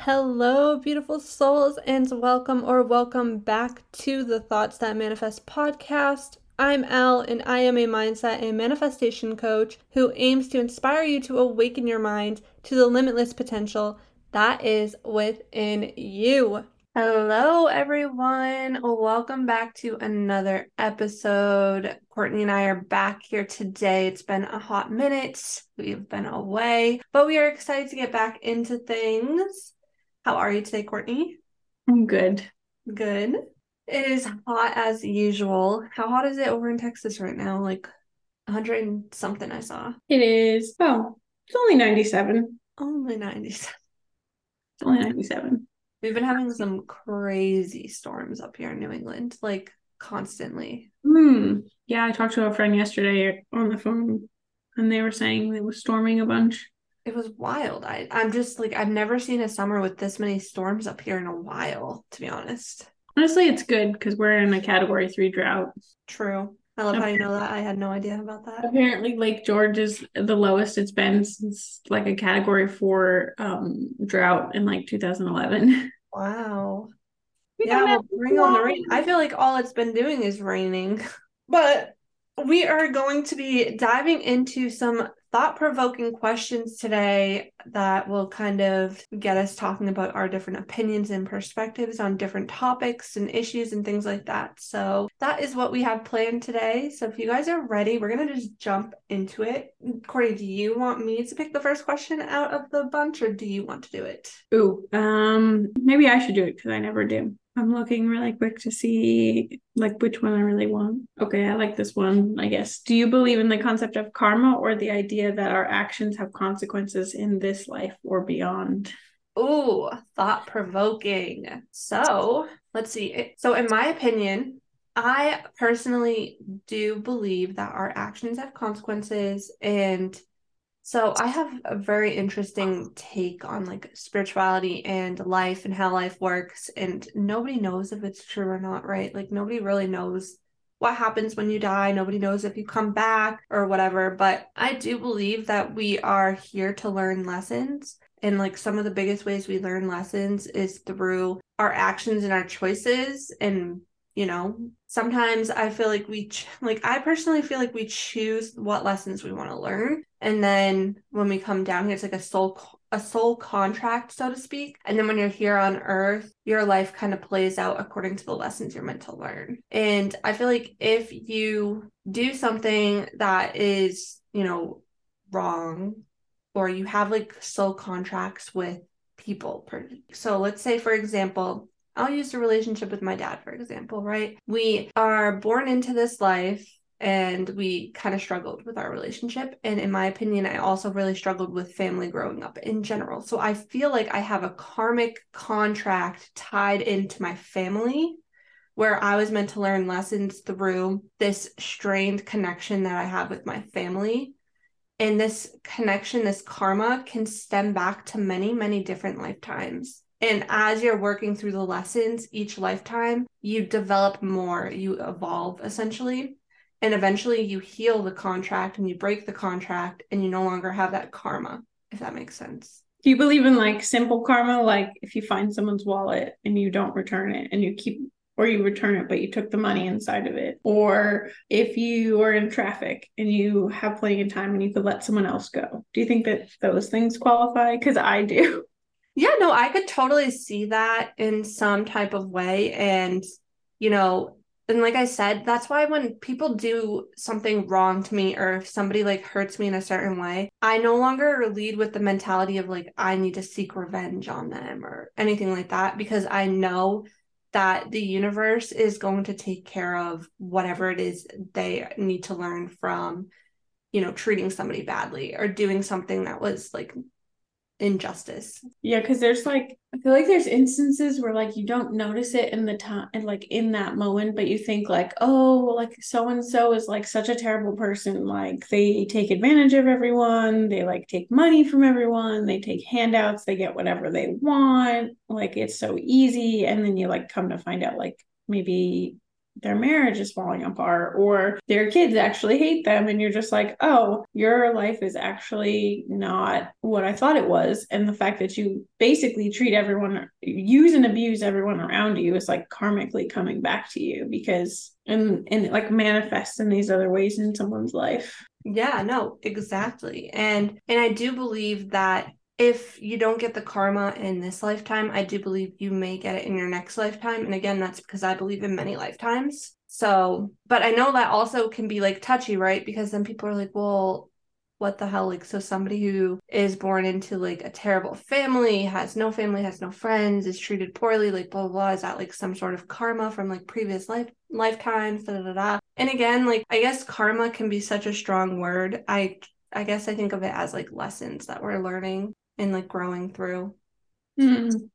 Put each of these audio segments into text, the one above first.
Hello, beautiful souls, and welcome or welcome back to the Thoughts That Manifest podcast. I'm Ell, and I am a mindset and manifestation coach who aims to inspire you to awaken your mind to the limitless potential that is within you. Hello, everyone. Welcome back to another episode. Courtney and I are back here today. It's been a hot minute. We've been away, but we are excited to get back into things. How are you today, Courtney? I'm good. Good. It is hot as usual. How hot is it over in Texas right now? Like 100 and something I saw. It is. Oh, it's only 97. Only 97. It's only 97. We've been having some crazy storms up here in New England, like constantly. Hmm. Yeah, I talked to a friend yesterday on the phone and they were saying it was storming a bunch. It was wild. I, I'm just like, I've never seen a summer with this many storms up here in a while, to be honest. Honestly, it's good because we're in a category three drought. True. I love how you know that. I had no idea about that. Apparently, Lake George is the lowest it's been since like a category four um, drought in like 2011. Wow. Yeah, well, bring on the rain. I feel like all it's been doing is raining. But we are going to be diving into some thought provoking questions today that will kind of get us talking about our different opinions and perspectives on different topics and issues and things like that. So, that is what we have planned today. So, if you guys are ready, we're going to just jump into it. Corey, do you want me to pick the first question out of the bunch or do you want to do it? Ooh, um, maybe I should do it because I never do. I'm looking really quick to see like which one I really want. Okay, I like this one, I guess. Do you believe in the concept of karma or the idea that our actions have consequences in this life or beyond? Ooh, thought provoking. So, let's see. So, in my opinion, I personally do believe that our actions have consequences and so I have a very interesting take on like spirituality and life and how life works and nobody knows if it's true or not, right? Like nobody really knows what happens when you die. Nobody knows if you come back or whatever, but I do believe that we are here to learn lessons. And like some of the biggest ways we learn lessons is through our actions and our choices and you know sometimes i feel like we ch- like i personally feel like we choose what lessons we want to learn. And then when we come down here it's like a soul a soul contract so to speak. And then when you're here on earth your life kind of plays out according to the lessons you're meant to learn. And i feel like if you do something that is you know wrong or you have like soul contracts with people so let's say for example I'll use the relationship with my dad, for example, right? We are born into this life and we kind of struggled with our relationship. And in my opinion, I also really struggled with family growing up in general. So I feel like I have a karmic contract tied into my family where I was meant to learn lessons through this strained connection that I have with my family. And this connection, this karma can stem back to many, many different lifetimes. And as you're working through the lessons each lifetime, you develop more, you evolve essentially. And eventually you heal the contract and you break the contract and you no longer have that karma, if that makes sense. Do you believe in like simple karma? Like if you find someone's wallet and you don't return it and you keep, or you return it, but you took the money inside of it. Or if you are in traffic and you have plenty of time and you could let someone else go. Do you think that those things qualify? Because I do. Yeah, no, I could totally see that in some type of way. And, you know, and like I said, that's why when people do something wrong to me or if somebody like hurts me in a certain way, I no longer lead with the mentality of like, I need to seek revenge on them or anything like that because I know that the universe is going to take care of whatever it is they need to learn from, you know, treating somebody badly or doing something that was like injustice. Yeah, because there's like I feel like there's instances where like you don't notice it in the time and like in that moment, but you think like, oh, like so and so is like such a terrible person. Like they take advantage of everyone, they like take money from everyone, they take handouts, they get whatever they want. Like it's so easy. And then you like come to find out like maybe their marriage is falling apart or their kids actually hate them and you're just like oh your life is actually not what i thought it was. And the fact that you basically treat everyone use and abuse everyone around you is like karmically coming back to you because and and like manifests in these other ways in someone's life. Yeah no exactly. And and i do believe that if you don't get the karma in this lifetime, I do believe you may get it in your next lifetime. And again, that's because I believe in many lifetimes. So, but I know that also can be like touchy, right? Because then people are like, well, what the hell? Like, so somebody who is born into like a terrible family, has no family, has no friends, is treated poorly, like blah blah blah. Is that like some sort of karma from like previous life lifetimes? Da, da, da, da. And again, like I guess karma can be such a strong word. I I guess I think of it as like lessons that we're learning and like growing through. Mm,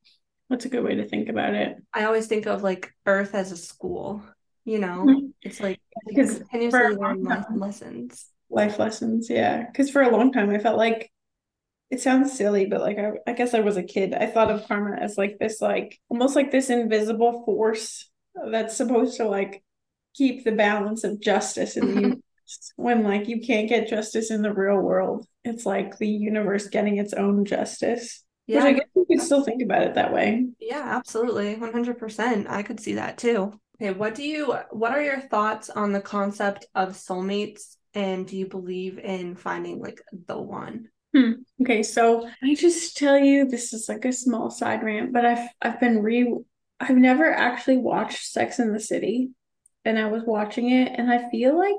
that's a good way to think about it. I always think of like Earth as a school. You know, mm-hmm. it's like because continuously learn life lessons. Life lessons, yeah. Because for a long time, I felt like it sounds silly, but like I, I guess I was a kid. I thought of karma as like this, like almost like this invisible force that's supposed to like keep the balance of justice in the universe when like you can't get justice in the real world. It's like the universe getting its own justice. Yeah. Which I guess you could still think about it that way. Yeah, absolutely. 100%. I could see that too. Okay, what do you what are your thoughts on the concept of soulmates and do you believe in finding like the one? Hmm. Okay, so I just tell you this is like a small side rant, but I've I've been re I've never actually watched Sex in the City and I was watching it and I feel like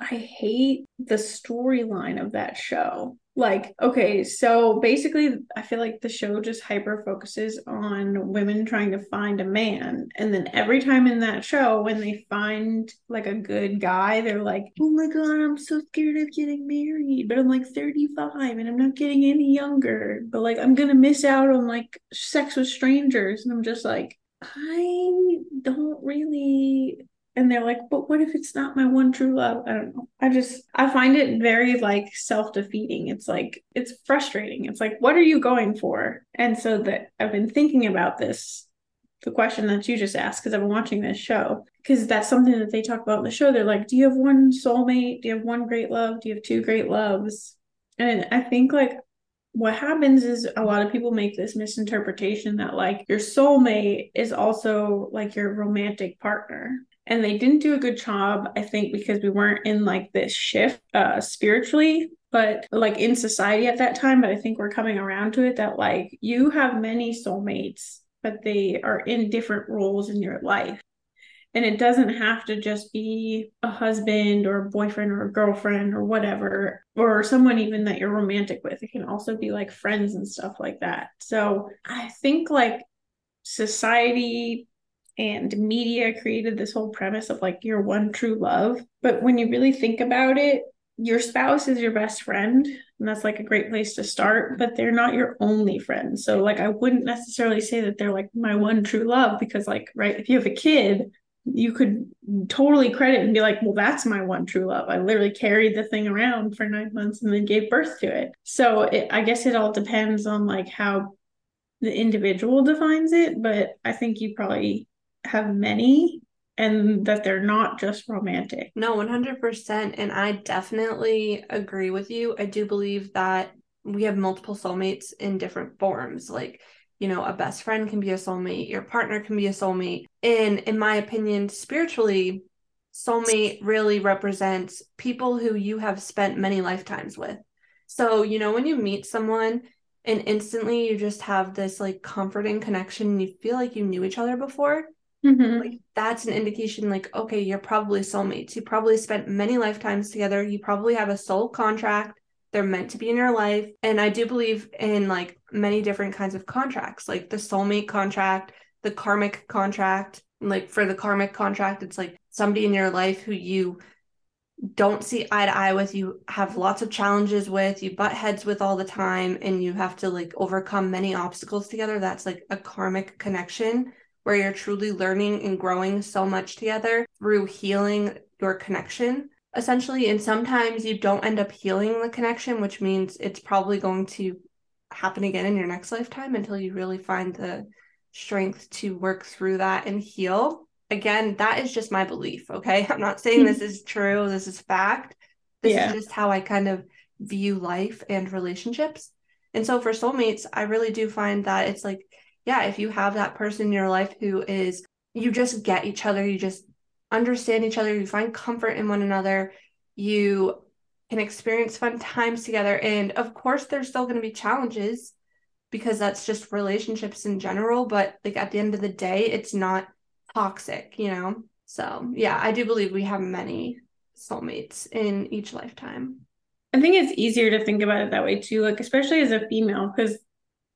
I hate the storyline of that show. Like, okay, so basically, I feel like the show just hyper focuses on women trying to find a man. And then every time in that show, when they find like a good guy, they're like, oh my God, I'm so scared of getting married. But I'm like 35 and I'm not getting any younger. But like, I'm going to miss out on like sex with strangers. And I'm just like, I don't really and they're like but what if it's not my one true love? I don't know. I just i find it very like self-defeating. It's like it's frustrating. It's like what are you going for? And so that i've been thinking about this the question that you just asked because i've been watching this show because that's something that they talk about in the show. They're like do you have one soulmate? Do you have one great love? Do you have two great loves? And i think like what happens is a lot of people make this misinterpretation that like your soulmate is also like your romantic partner and they didn't do a good job i think because we weren't in like this shift uh spiritually but like in society at that time but i think we're coming around to it that like you have many soulmates but they are in different roles in your life. And it doesn't have to just be a husband or a boyfriend or a girlfriend or whatever or someone even that you're romantic with. It can also be like friends and stuff like that. So i think like society and media created this whole premise of like your one true love. But when you really think about it, your spouse is your best friend, and that's like a great place to start, but they're not your only friend. So, like, I wouldn't necessarily say that they're like my one true love because, like, right, if you have a kid, you could totally credit and be like, well, that's my one true love. I literally carried the thing around for nine months and then gave birth to it. So, it, I guess it all depends on like how the individual defines it, but I think you probably have many and that they're not just romantic. No, 100%. And I definitely agree with you. I do believe that we have multiple soulmates in different forms. Like, you know, a best friend can be a soulmate, your partner can be a soulmate. And in my opinion, spiritually, soulmate really represents people who you have spent many lifetimes with. So, you know, when you meet someone and instantly you just have this like comforting connection and you feel like you knew each other before, Mm-hmm. Like that's an indication like okay, you're probably soulmates. You probably spent many lifetimes together. You probably have a soul contract. They're meant to be in your life. And I do believe in like many different kinds of contracts, like the soulmate contract, the karmic contract. Like for the karmic contract, it's like somebody in your life who you don't see eye to eye with, you have lots of challenges with, you butt heads with all the time, and you have to like overcome many obstacles together. That's like a karmic connection where you're truly learning and growing so much together through healing your connection essentially and sometimes you don't end up healing the connection which means it's probably going to happen again in your next lifetime until you really find the strength to work through that and heal again, that is just my belief. Okay. I'm not saying this is true, this is fact. This yeah. is just how I kind of view life and relationships. And so for soulmates, I really do find that it's like, yeah, if you have that person in your life who is, you just get each other, you just understand each other, you find comfort in one another, you can experience fun times together. And of course, there's still going to be challenges because that's just relationships in general. But like at the end of the day, it's not toxic, you know? So yeah, I do believe we have many soulmates in each lifetime. I think it's easier to think about it that way too, like especially as a female, because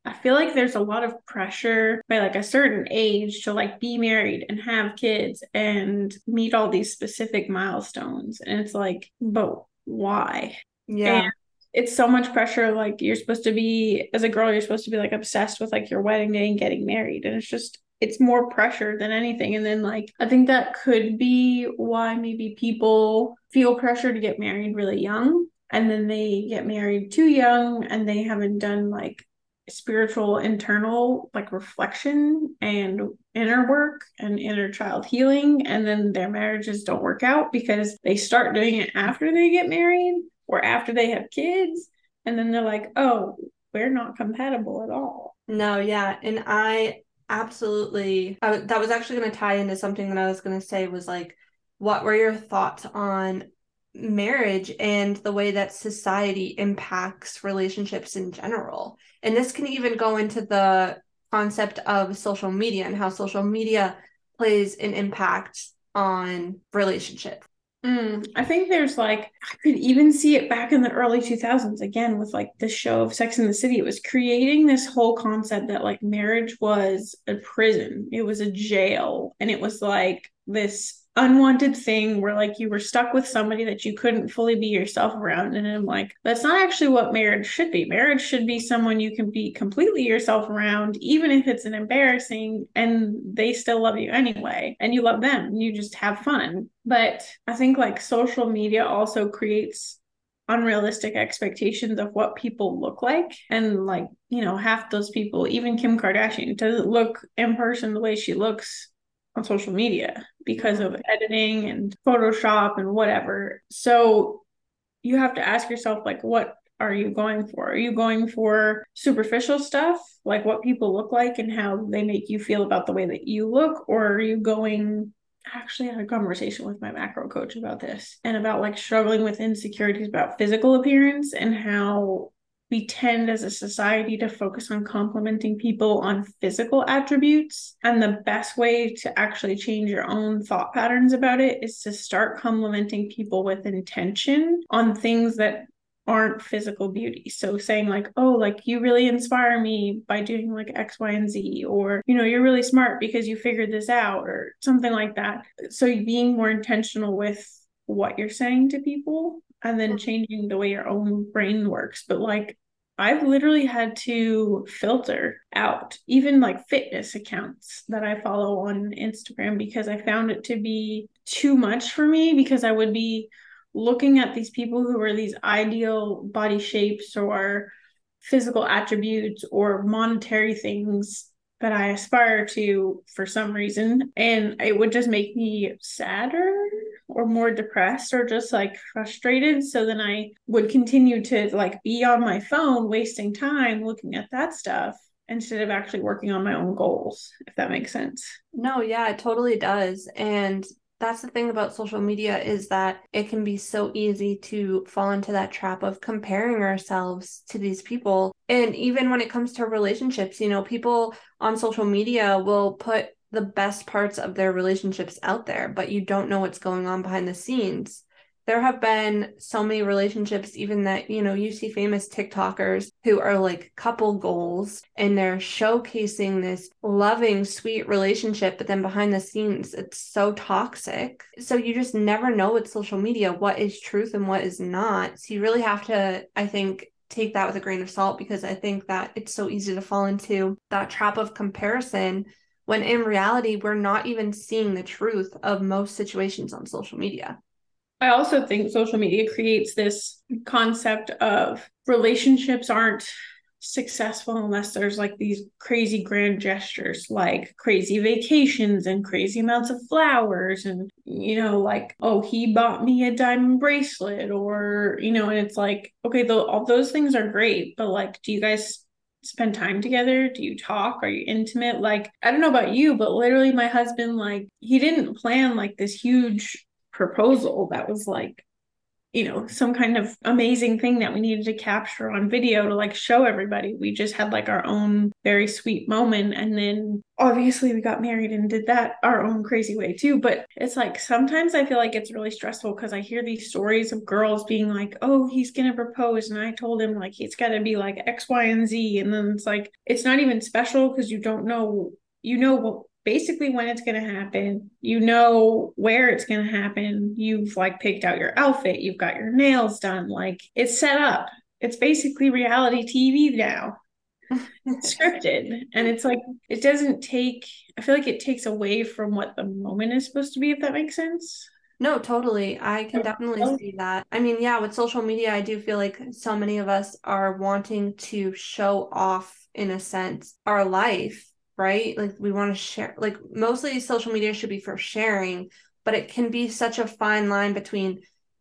I feel like there's a lot of pressure by like a certain age to like be married and have kids and meet all these specific milestones. And it's like, but why? Yeah. And it's so much pressure. Like you're supposed to be, as a girl, you're supposed to be like obsessed with like your wedding day and getting married. And it's just, it's more pressure than anything. And then, like, I think that could be why maybe people feel pressure to get married really young and then they get married too young and they haven't done like spiritual internal like reflection and inner work and inner child healing and then their marriages don't work out because they start doing it after they get married or after they have kids and then they're like oh we're not compatible at all. No yeah and i absolutely I, that was actually going to tie into something that i was going to say was like what were your thoughts on marriage and the way that society impacts relationships in general. And this can even go into the concept of social media and how social media plays an impact on relationships. Mm, I think there's like I could even see it back in the early 2000s again with like the show of Sex in the City. It was creating this whole concept that like marriage was a prison, it was a jail, and it was like this unwanted thing where like you were stuck with somebody that you couldn't fully be yourself around. And I'm like that's not actually what marriage should be. Marriage should be someone you can be completely yourself around even if it's an embarrassing and they still love you anyway and you love them. And you just have fun. But I think like social media also creates unrealistic expectations of what people look like. And like you know half those people even kim kardashian doesn't look in person the way she looks on social media because of editing and Photoshop and whatever. So you have to ask yourself, like, what are you going for? Are you going for superficial stuff, like what people look like and how they make you feel about the way that you look? Or are you going I actually had a conversation with my macro coach about this and about like struggling with insecurities about physical appearance and how we tend as a society to focus on complimenting people on physical attributes. And the best way to actually change your own thought patterns about it is to start complimenting people with intention on things that aren't physical beauty. So saying like, oh, like you really inspire me by doing like X, Y, and Z, or you know, you're really smart because you figured this out, or something like that. So being more intentional with what you're saying to people and then mm-hmm. changing the way your own brain works. But like I've literally had to filter out even like fitness accounts that I follow on Instagram because I found it to be too much for me because I would be looking at these people who are these ideal body shapes or physical attributes or monetary things that I aspire to for some reason. And it would just make me sadder or more depressed or just like frustrated. So then I would continue to like be on my phone, wasting time looking at that stuff instead of actually working on my own goals, if that makes sense. No, yeah, it totally does. And that's the thing about social media is that it can be so easy to fall into that trap of comparing ourselves to these people. And even when it comes to relationships, you know, people on social media will put the best parts of their relationships out there, but you don't know what's going on behind the scenes. There have been so many relationships, even that, you know, you see famous TikTokers who are like couple goals and they're showcasing this loving, sweet relationship, but then behind the scenes, it's so toxic. So you just never know with social media what is truth and what is not. So you really have to, I think, take that with a grain of salt because I think that it's so easy to fall into that trap of comparison when in reality, we're not even seeing the truth of most situations on social media. I also think social media creates this concept of relationships aren't successful unless there's like these crazy grand gestures like crazy vacations and crazy amounts of flowers and you know like oh he bought me a diamond bracelet or you know and it's like okay the, all those things are great but like do you guys spend time together? Do you talk? Are you intimate? Like i don't know about you but literally my husband like he didn't plan like this huge proposal that was like you know some kind of amazing thing that we needed to capture on video to like show everybody. We just had like our own very sweet moment and then obviously we got married and did that our own crazy way too. But it's like sometimes i feel like it's really stressful because i hear these stories of girls being like oh he's gonna propose and i told him like it's gotta be like x y and z and then it's like it's not even special because you don't know you know basically when it's going to happen. You know where it's going to happen. You've like picked out your outfit, you've got your nails done. Like it's set up. It's basically reality TV now. scripted. And it's like, it doesn't take, I feel like it takes away from what the moment is supposed to be, if that makes sense. No, totally. I can definitely see that. I mean, yeah, with social media, I do feel like so many of us are wanting to show off, in a sense, our life right? Like we want to share, like mostly social media should be for sharing, but it can be such a fine line between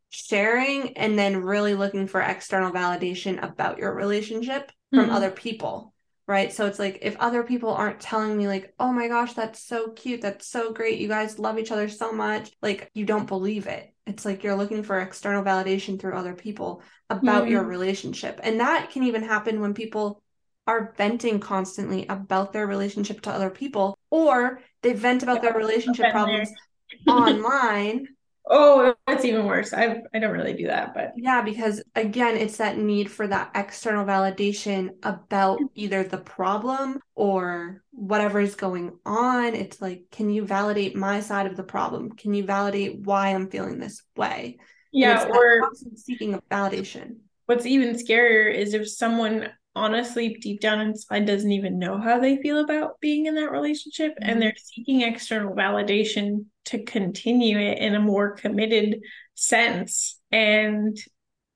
sharing and then really looking for external validation about your relationship from mm-hmm. other people right so it's like if other people aren't telling me like oh my gosh that's so cute that's so great you guys love each other so much like you don't believe it it's like you're looking for external validation through other people about mm-hmm. your relationship and that can even happen when people are venting constantly about their relationship to other people, or they vent about their relationship problems online. Oh, that's even worse. I I don't really do that, but yeah, because again, it's that need for that external validation about either the problem or whatever is going on. It's like, can you validate my side of the problem? Can you validate why I'm feeling this way? Yeah, or seeking a validation. What's even scarier is if someone honestly deep down inside doesn't even know how they feel about being in that relationship mm-hmm. and they're seeking external validation to continue it in a more committed sense. And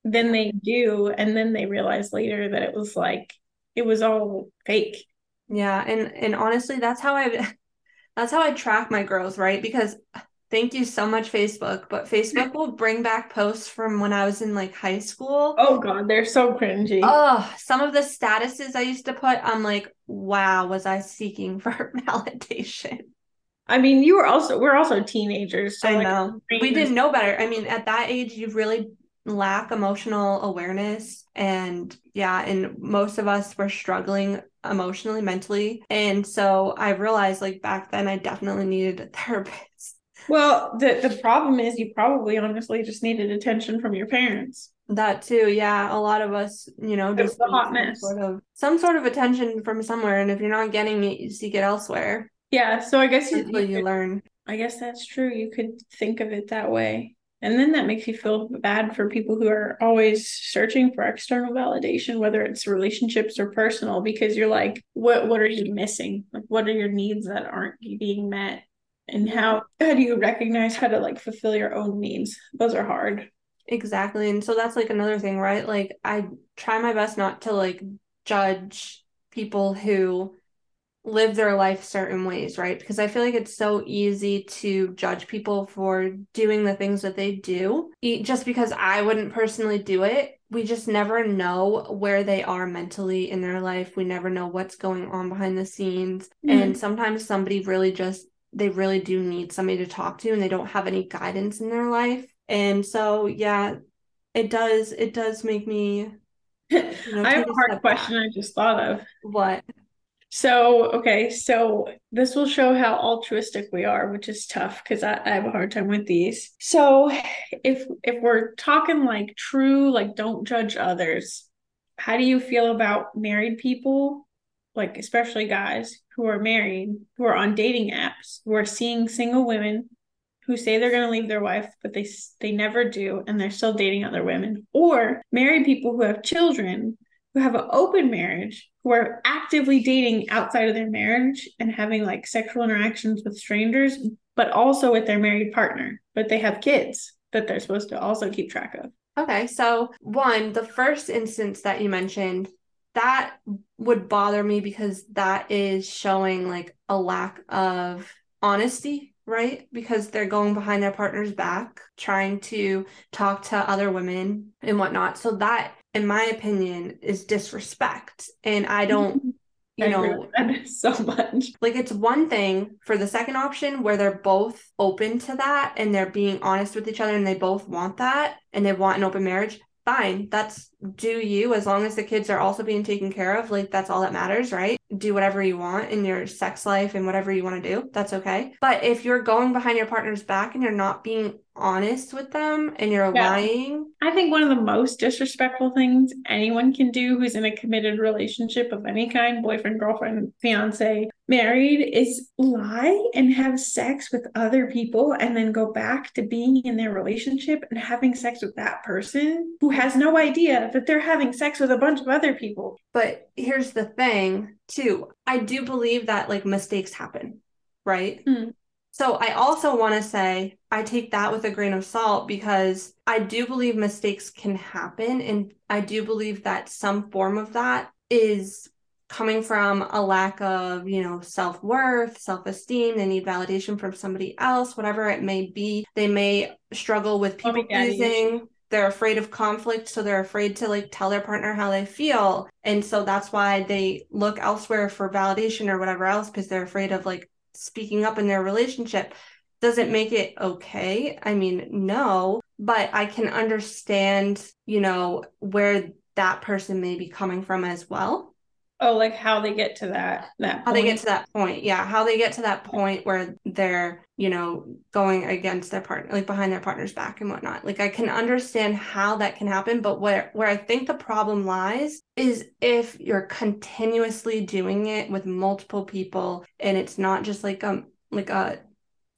then they do and then they realize later that it was like it was all fake. Yeah and and honestly that's how i that's how i track my growth right? Because Thank you so much, Facebook. But Facebook will bring back posts from when I was in like high school. Oh God, they're so cringy. Oh, some of the statuses I used to put, I'm like, wow, was I seeking for validation? I mean, you were also we're also teenagers. So I like, know we didn't know better. I mean, at that age, you really lack emotional awareness, and yeah, and most of us were struggling emotionally, mentally, and so I realized like back then, I definitely needed a therapist. Well, the the problem is you probably honestly just needed attention from your parents. That too, yeah. A lot of us, you know, just mess. Sort of some sort of attention from somewhere, and if you're not getting it, you seek it elsewhere. Yeah. So I guess you, you, you learn. I guess that's true. You could think of it that way. And then that makes you feel bad for people who are always searching for external validation, whether it's relationships or personal, because you're like, what what are you missing? Like what are your needs that aren't being met? And how how do you recognize how to like fulfill your own needs? Those are hard. Exactly. And so that's like another thing right? Like i try my best not to like judge people who live their life certain ways right? Because i feel like it's so easy to judge people for doing the things that they do. Just because i wouldn't personally do it we just never know where they are mentally in their life. We never know what's going on behind the scenes. Mm-hmm. and sometimes somebody really just they really do need somebody to talk to and they don't have any guidance in their life. And so yeah it does it does make me you know, i have a hard question back. i just thought of. What? So okay so this will show how altruistic we are which is tough because I, I have a hard time with these. So if if we're talking like true like don't judge others how do you feel about married people? Like especially guys who are married, who are on dating apps, who are seeing single women who say they're going to leave their wife but they they never do and they're still dating other women. Or married people who have children who have an open marriage who are actively dating outside of their marriage and having like sexual interactions with strangers but also with their married partner but they have kids that they're supposed to also keep track of. Okay so one the first instance that you mentioned that would bother me because that is showing like a lack of honesty right? Because they're going behind their partner's back, trying to talk to other women and whatnot. So that, in my opinion, is disrespect. And I don't. You know, so much. Like it's one thing for the second option where they're both open to that and they're being honest with each other and they both want that and they want an open marriage fine that's do you as long as the kids are also being taken care of like that's all that matters right? Do whatever you want in your sex life and whatever you want to do that's okay. But if you're going behind your partner's back and you're not being honest with them and you're yeah. lying i think one of the most disrespectful things anyone can do who's in a committed relationship of any kind boyfriend girlfriend fiance married is lie and have sex with other people and then go back to being in their relationship and having sex with that person who has no idea that they're having sex with a bunch of other people. But here's the thing, too. I do believe that like mistakes happen, right? Mm. So I also want to say I take that with a grain of salt because I do believe mistakes can happen and I do believe that some form of that is coming from a lack of, you know, self worth, self esteem. They need validation from somebody else, whatever it may be. They may struggle with people pleasing. They're afraid of conflict, so they're afraid to like tell their partner how they feel. And so that's why they look elsewhere for validation or whatever else because they're afraid of like speaking up in their relationship. Does it make it okay? I mean, no, but I can understand, you know, where that person may be coming from as well Oh, like how they get to that that how point. they get to that point. Yeah, how they get to that point where they're, you know, going against their partner, like behind their partner's back and whatnot. Like I can understand how that can happen, but where where I think the problem lies is if you're continuously doing it with multiple people and it's not just like um like a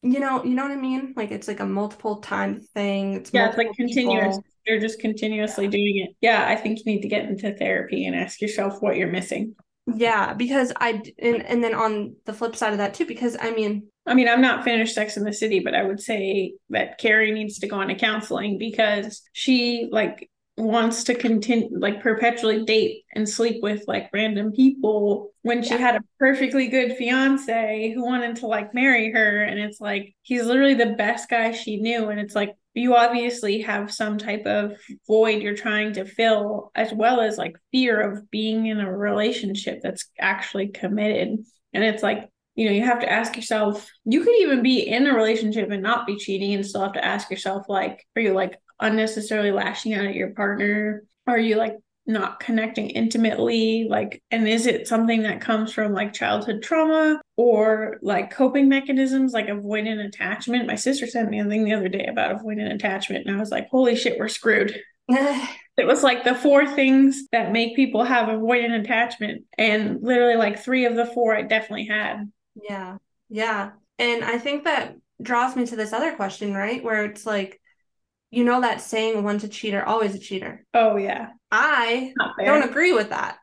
you know, you know what I mean? Like it's like a multiple time thing. It's yeah, it's like continuous. People you're just continuously doing it. Yeah, I think you need to get into therapy and ask yourself what you're missing. Yeah, because I and and then on the flip side of that too, because I mean, I mean, I'm not finished Sex in the City, but I would say that Carrie needs to go into counseling because she like wants to continue like perpetually date and sleep with like random people when she yeah. had a perfectly good fiance who wanted to like marry her. And it's like he's literally the best guy she knew. And it's like you obviously have some type of void you're trying to fill as well as like fear of being in a relationship that's actually committed. And it's like you know you have to ask yourself you could even be in a relationship and not be cheating and still have to ask yourself like are you like unnecessarily lashing out at your partner? Are you like not connecting intimately? Like, and is it something that comes from like childhood trauma or like coping mechanisms like avoidant attachment? My sister sent me a thing the other day about avoidant attachment, and I was like, holy shit, we're screwed. it was like the four things that make people have avoidant attachment. And literally, like three of the four I definitely had. Yeah. Yeah. And I think that draws me to this other question, right? Where it's like, you know that saying once a cheater always a cheater. Oh yeah. I don't agree with that.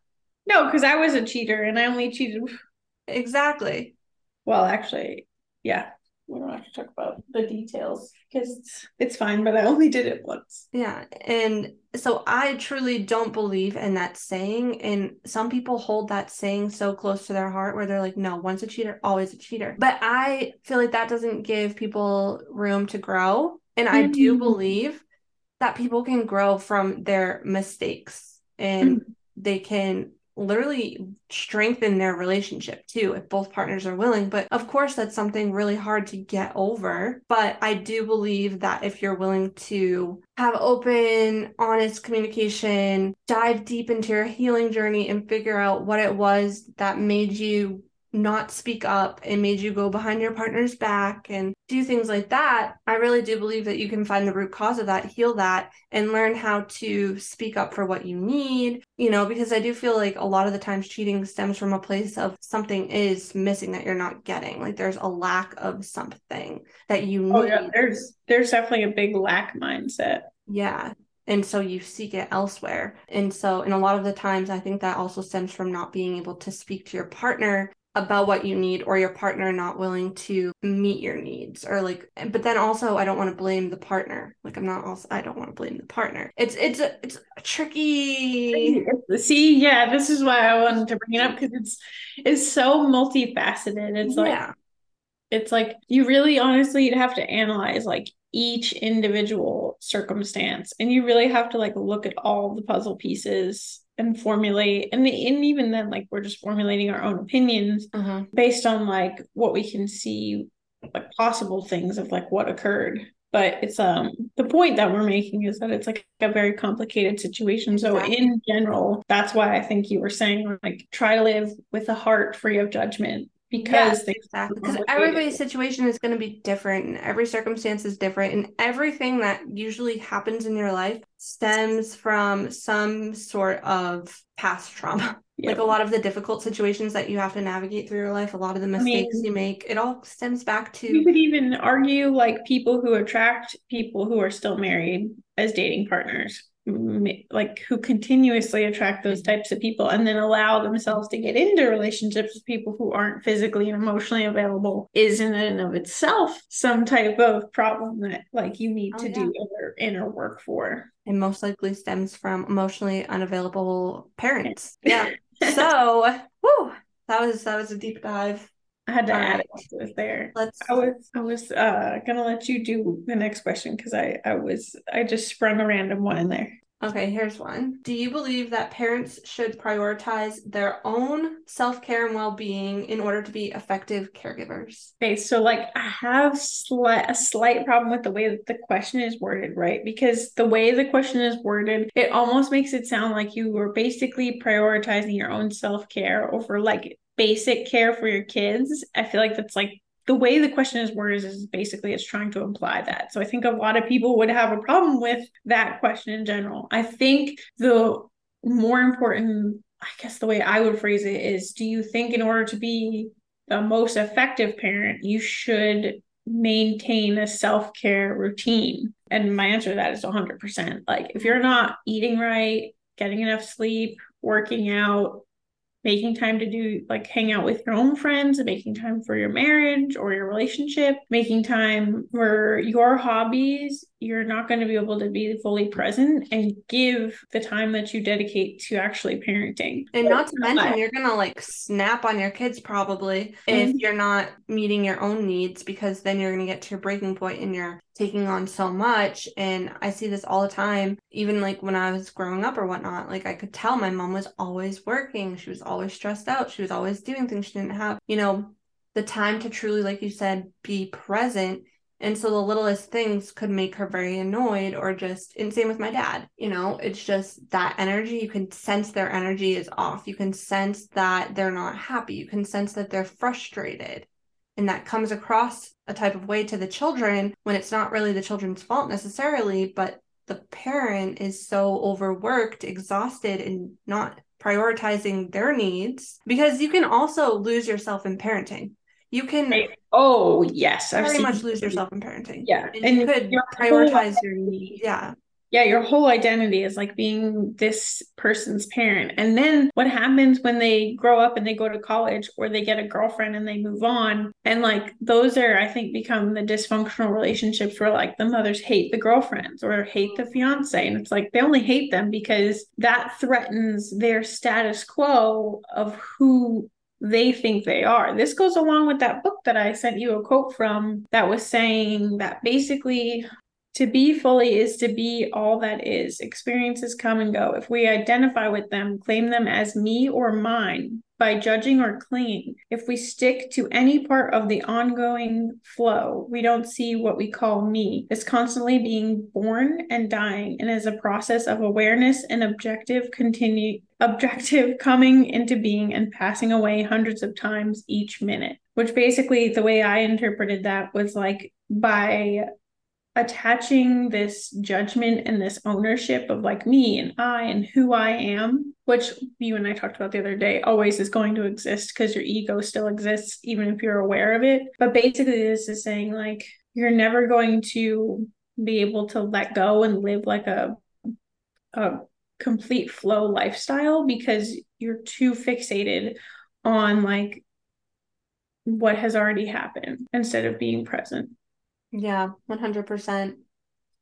No because i was a cheater and i only cheated exactly. Well actually yeah. We don't have to talk about the details because it's, it's fine but i only did it once. Yeah. And so i truly don't believe in that saying and some people hold that saying so close to their heart where they're like no once a cheater always a cheater but i feel like that doesn't give people room to grow and mm-hmm. I do mm-hmm. believe that people can grow from their mistakes and mm-hmm. they can literally strengthen their relationship too if both partners are willing. But of course that's something really hard to get over. But i do believe that if you're willing to have open honest communication dive deep into your healing journey and figure out what it was that made you not speak up and made you go behind your partner's back and do things like that, I really do believe that you can find the root cause of that, heal that, and learn how to speak up for what you need, you know, because I do feel like a lot of the times cheating stems from a place of something is missing that you're not getting. Like there's a lack of something that you need. Oh, yeah. There's there's definitely a big lack mindset. Yeah and so you seek it elsewhere and so and a lot of the times i think that also stems from not being able to speak to your partner about what you need or your partner not willing to meet your needs or like but then also I don't want to blame the partner. Like I'm not also I don't want to blame the partner. It's it's a it's a tricky see yeah this is why I wanted to bring it up because it's it's so multifaceted. It's like yeah. it's like you really honestly you'd have to analyze like each individual circumstance and you really have to like look at all the puzzle pieces and formulate and, and even then like we're just formulating our own opinions uh-huh. based on like what we can see like possible things of like what occurred but it's um the point that we're making is that it's like a very complicated situation so exactly. in general that's why i think you were saying like try to live with a heart free of judgment because yes, exactly. because everybody's situation is going to be different and every circumstance is different and everything that usually happens in your life stems from some sort of past trauma. Yep. like a lot of the difficult situations that you have to navigate through your life a lot of the mistakes I mean, you make it all stems back to you could even argue like people who attract people who are still married as dating partners like who continuously attract those mm-hmm. types of people and then allow themselves to get into relationships with people who aren't physically and emotionally available is in and of itself some type of problem that like you need oh, to yeah. do inner, inner work for. And most likely stems from emotionally unavailable parents. Yeah. So whoo, that was that was a deep dive I had to All add right. it to it there. Let's I was I was uh gonna let you do the next question because I I was I just sprung a random one in there. Okay, here's one. Do you believe that parents should prioritize their own self care and well being in order to be effective caregivers? Okay, so like I have slight, a slight problem with the way that the question is worded, right? Because the way the question is worded, it almost makes it sound like you were basically prioritizing your own self care over like basic care for your kids. I feel like that's like the way the question is worded is basically it's trying to imply that. So I think a lot of people would have a problem with that question in general. I think the more important, I guess the way I would phrase it is do you think in order to be the most effective parent, you should maintain a self care routine? And my answer to that is 100%. Like if you're not eating right, getting enough sleep, working out, making time to do like hang out with your own friends, making time for your marriage or your relationship, making time for your hobbies, you're not going to be able to be fully present and give the time that you dedicate to actually parenting. And not to mention, you're going to like snap on your kids probably mm-hmm. if you're not meeting your own needs because then you're going to get to your breaking point and you're taking on so much. And I see this all the time, even like when I was growing up or whatnot. Like I could tell my mom was always working, she was always stressed out, she was always doing things she didn't have, you know, the time to truly, like you said, be present and so the littlest things could make her very annoyed or just, and same with my dad, you know, it's just that energy. You can sense their energy is off. You can sense that they're not happy. You can sense that they're frustrated. And that comes across a type of way to the children when it's not really the children's fault necessarily, but the parent is so overworked, exhausted, and not prioritizing their needs because you can also lose yourself in parenting you can oh yes I've very much lose yourself in parenting. Yeah and, and you could prioritize your need. Yeah. Yeah your whole identity is like being this person's parent. And then what happens when they grow up and they go to college or they get a girlfriend and they move on? And like those are i think become the dysfunctional relationships where like the mothers hate the girlfriends or hate the fiance. And it's like they only hate them because that threatens their status quo of who they think they are. This goes along with that book that I sent you a quote from that was saying that basically to be fully is to be all that is. Experiences come and go. If we identify with them, claim them as me or mine, by judging or clinging. If we stick to any part of the ongoing flow, we don't see what we call me as constantly being born and dying and as a process of awareness and objective continue objective coming into being and passing away hundreds of times each minute. Which basically the way I interpreted that was like by attaching this judgment and this ownership of like me and I and who I am, which you and I talked about the other day, always is going to exist because your ego still exists, even if you're aware of it. But basically, this is saying like you're never going to be able to let go and live like a, a complete flow lifestyle because you're too fixated on like what has already happened instead of being present. Yeah, 100%.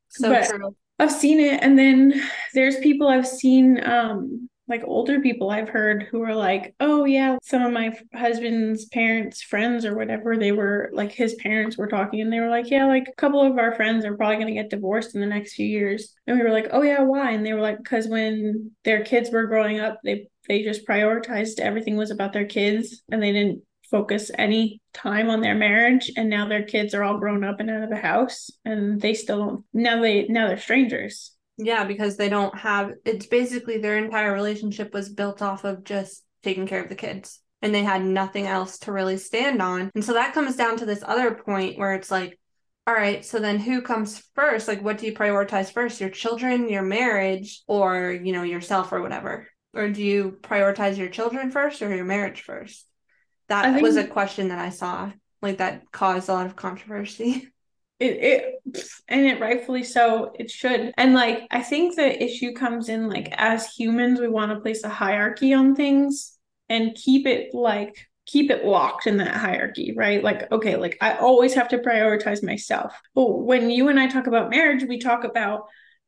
So But- true. I've seen it and then there's people I've seen um like older people I've heard who are like, "Oh yeah, some of my husband's parents, friends or whatever, they were like his parents were talking and they were like, "Yeah, like a couple of our friends are probably going to get divorced in the next few years." And we were like, "Oh yeah, why?" And they were like, "Cuz when their kids were growing up, they they just prioritized everything was about their kids and they didn't focus any time on their marriage and now their kids are all grown up and out of the house and they still don't now they now they're strangers Yeah, because they don't have it's basically their entire relationship was built off of just taking care of the kids and they had nothing else to really stand on. And so that comes down to this other point where it's like, all right, so then who comes first? Like what do you prioritize first? Your children, your marriage, or you know, yourself or whatever? Or do you prioritize your children first or your marriage first? That think- was a question that I saw like that caused a lot of controversy. it, it and it rightfully so it should. And like i think the issue comes in like as humans we want to place a hierarchy on things and keep it like keep it locked in that hierarchy right? Like okay like i always have to prioritize myself. But when you and i talk about marriage we talk about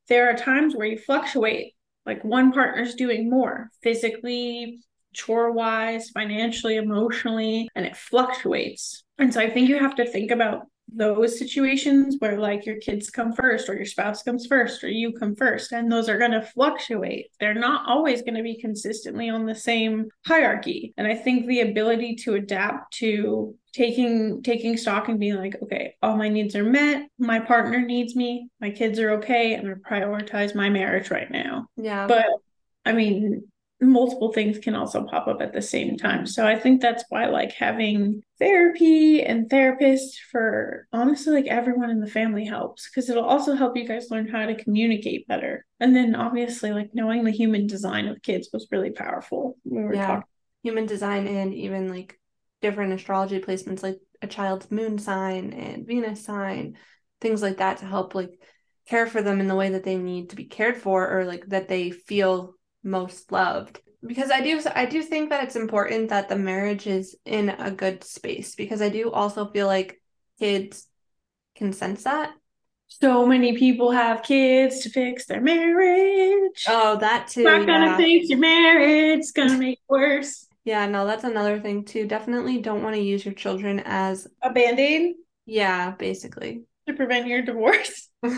there are times where you fluctuate. Like one partner's doing more physically chore wise financially emotionally and it fluctuates. And so i think you have to think about those situations where like your kids come first or your spouse comes first or you come first and those are going to fluctuate. They're not always going to be consistently on the same hierarchy. And i think the ability to adapt to taking taking stock and being like okay all my needs are met. My partner needs me. My kids are okay i'm going to prioritize my marriage right now. Yeah. but i mean multiple things can also pop up at the same time. So i think that's why like having therapy and therapists for honestly like everyone in the family helps because it'll also help you guys learn how to communicate better. And then obviously like knowing the human design of kids was really powerful we were Yeah. talking. Human design and even like different astrology placements like a child's moon sign and venus sign things like that to help like care for them in the way that they need to be cared for or like that they feel most loved. Because i do i do think that it's important that the marriage is in a good space because i do also feel like kids can sense that. So many people have kids to fix their marriage. Oh that too not gonna yeah. fix your marriage it's gonna make it worse. Yeah no that's another thing too. Definitely don't want to use your children as a band-aid? Yeah basically. To prevent your divorce?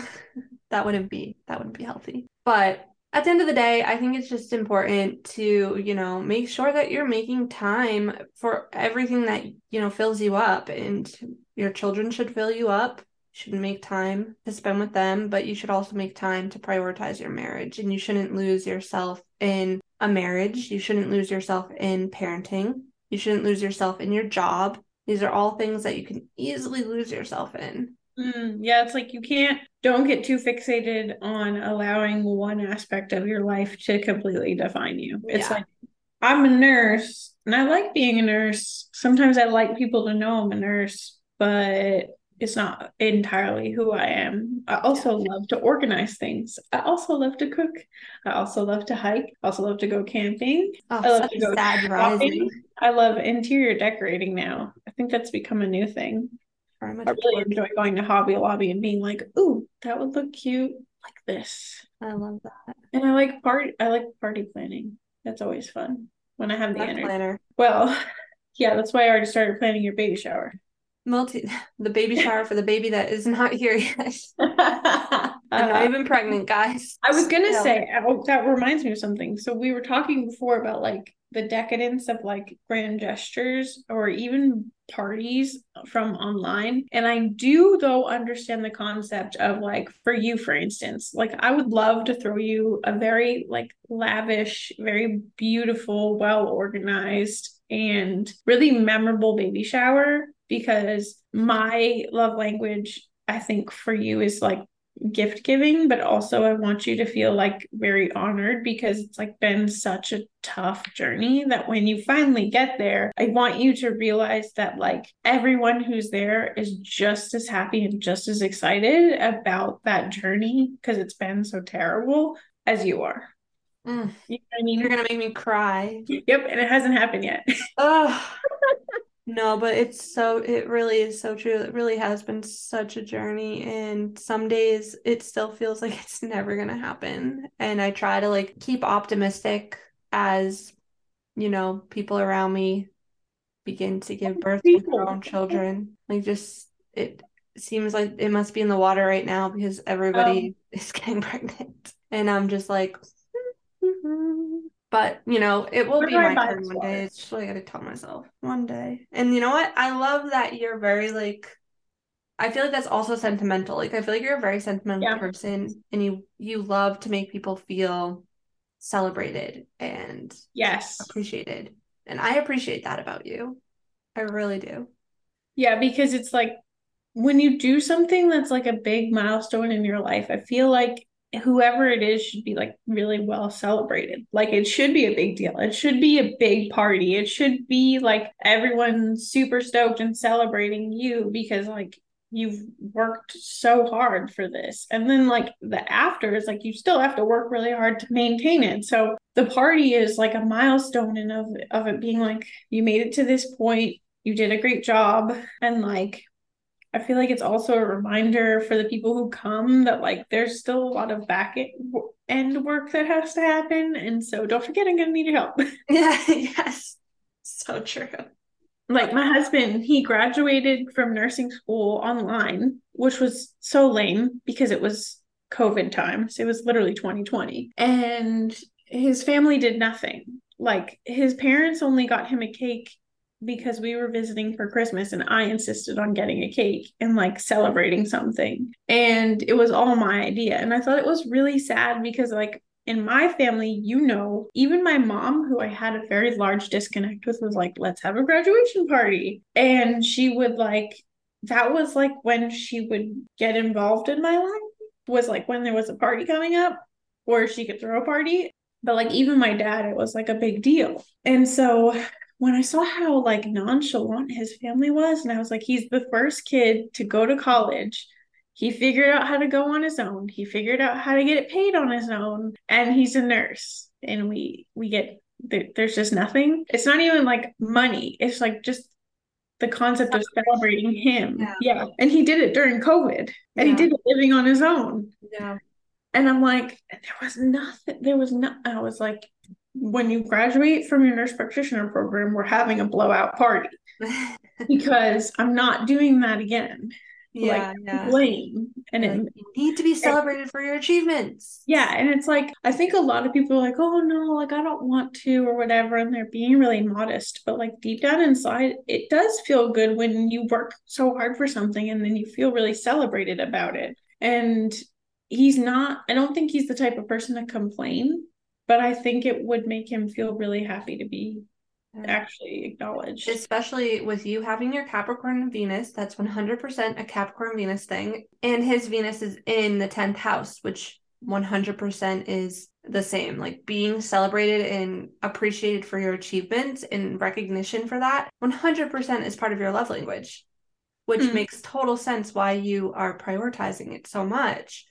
That wouldn't be that wouldn't be healthy. But at the end of the day i think it's just important to you know make sure that you're making time for everything that you know fills you up and your children should fill you up. You should make time to spend with them but you should also make time to prioritize your marriage and you shouldn't lose yourself in a marriage. You shouldn't lose yourself in parenting. You shouldn't lose yourself in your job. These are all things that you can easily lose yourself in. Mm, yeah, it's like you can't, don't get too fixated on allowing one aspect of your life to completely define you. It's Yeah. like, I'm a nurse and I like being a nurse. Sometimes I like people to know I'm a nurse, but it's not entirely who I am. I also love to organize things. I also love to cook. I also love to hike. I also love to go camping. oh I love to go sad shopping. rising I love interior decorating now. I think that's become a new thing. Much I really enjoy going to Hobby Lobby and being like, "Ooh, that would look cute like this." I love that. And I like party. I like party planning. That's always fun when I have the energy. planner. Well, yeah, that's why I already started planning your baby shower. Multi the baby shower for the baby that is not here yet. I'm not Uh, even pregnant, guys. I was gonna say oh, that reminds me of something. So we were talking before about like the decadence of like grand gestures or even parties from online. And I do though understand the concept of like for you, for instance, like I would love to throw you a very like lavish, very beautiful, well organized, and really memorable baby shower because my love language, I think for you is like gift giving, but also I want you to feel like very honored because it's like been such a tough journey that when you finally get there, I want you to realize that like everyone who's there is just as happy and just as excited about that journey because it's been so terrible as you are. Mm, You know I mean? you're gonna make me cry. Yep, and it hasn't happened yet. Ugh. No, but it's so, it really is so true. It really has been such a journey. And some days it still feels like it's never going to happen. And I try to like keep optimistic as, you know, people around me begin to give birth to their own children. Like, just it seems like it must be in the water right now because everybody um, is getting pregnant. And I'm just like, but you know, it will be my turn one day. It's just what I gotta tell myself one day. And you know what? I love that you're very like I feel like that's also sentimental. Like I feel like you're a very sentimental yeah. person and you you love to make people feel celebrated and yes appreciated. And I appreciate that about you. I really do. Yeah, because it's like when you do something that's like a big milestone in your life, I feel like whoever it is should be like really well celebrated. Like it should be a big deal. It should be a big party. It should be like everyone super stoked and celebrating you because like you've worked so hard for this. And then like the after is like you still have to work really hard to maintain it. So the party is like a milestone and of of it being like you made it to this point. You did a great job and like I feel like it's also a reminder for the people who come that like there's still a lot of back end work that has to happen. And so don't forget, I'm going to need your help. Yeah, yes. So true. Like my husband, he graduated from nursing school online, which was so lame because it was COVID times. It was literally 2020. And his family did nothing. Like his parents only got him a cake because we were visiting for Christmas and I insisted on getting a cake and like celebrating something. And it was all my idea. And I thought it was really sad because, like, in my family, you know, even my mom, who I had a very large disconnect with, was like, let's have a graduation party. And she would like, that was like when she would get involved in my life, was like when there was a party coming up or she could throw a party. But like, even my dad, it was like a big deal. And so when I saw how like nonchalant his family was, and I was like, he's the first kid to go to college. He figured out how to go on his own. He figured out how to get it paid on his own, and he's a nurse. And we we get there's just nothing. It's not even like money. It's like just the concept of celebrating him. Yeah. yeah. And he did it during COVID. And yeah. he did it living on his own. Yeah. And I'm like, there was nothing. There was not. I was like, when you graduate from your nurse practitioner program, we're having a blowout party because I'm not doing that again. Yeah, like, yeah. blame and like, it, you need to be celebrated and, for your achievements. Yeah, and it's like I think a lot of people are like, "Oh no, like I don't want to" or whatever, and they're being really modest. But like deep down inside, it does feel good when you work so hard for something and then you feel really celebrated about it. And he's not. I don't think he's the type of person to complain but I think it would make him feel really happy to be actually acknowledged. Especially with you having your Capricorn Venus, that's 100% a Capricorn Venus thing. And his Venus is in the 10th house, which 100% is the same. Like being celebrated and appreciated for your achievements and recognition for that 100% is part of your love language, which mm. makes total sense why you are prioritizing it so much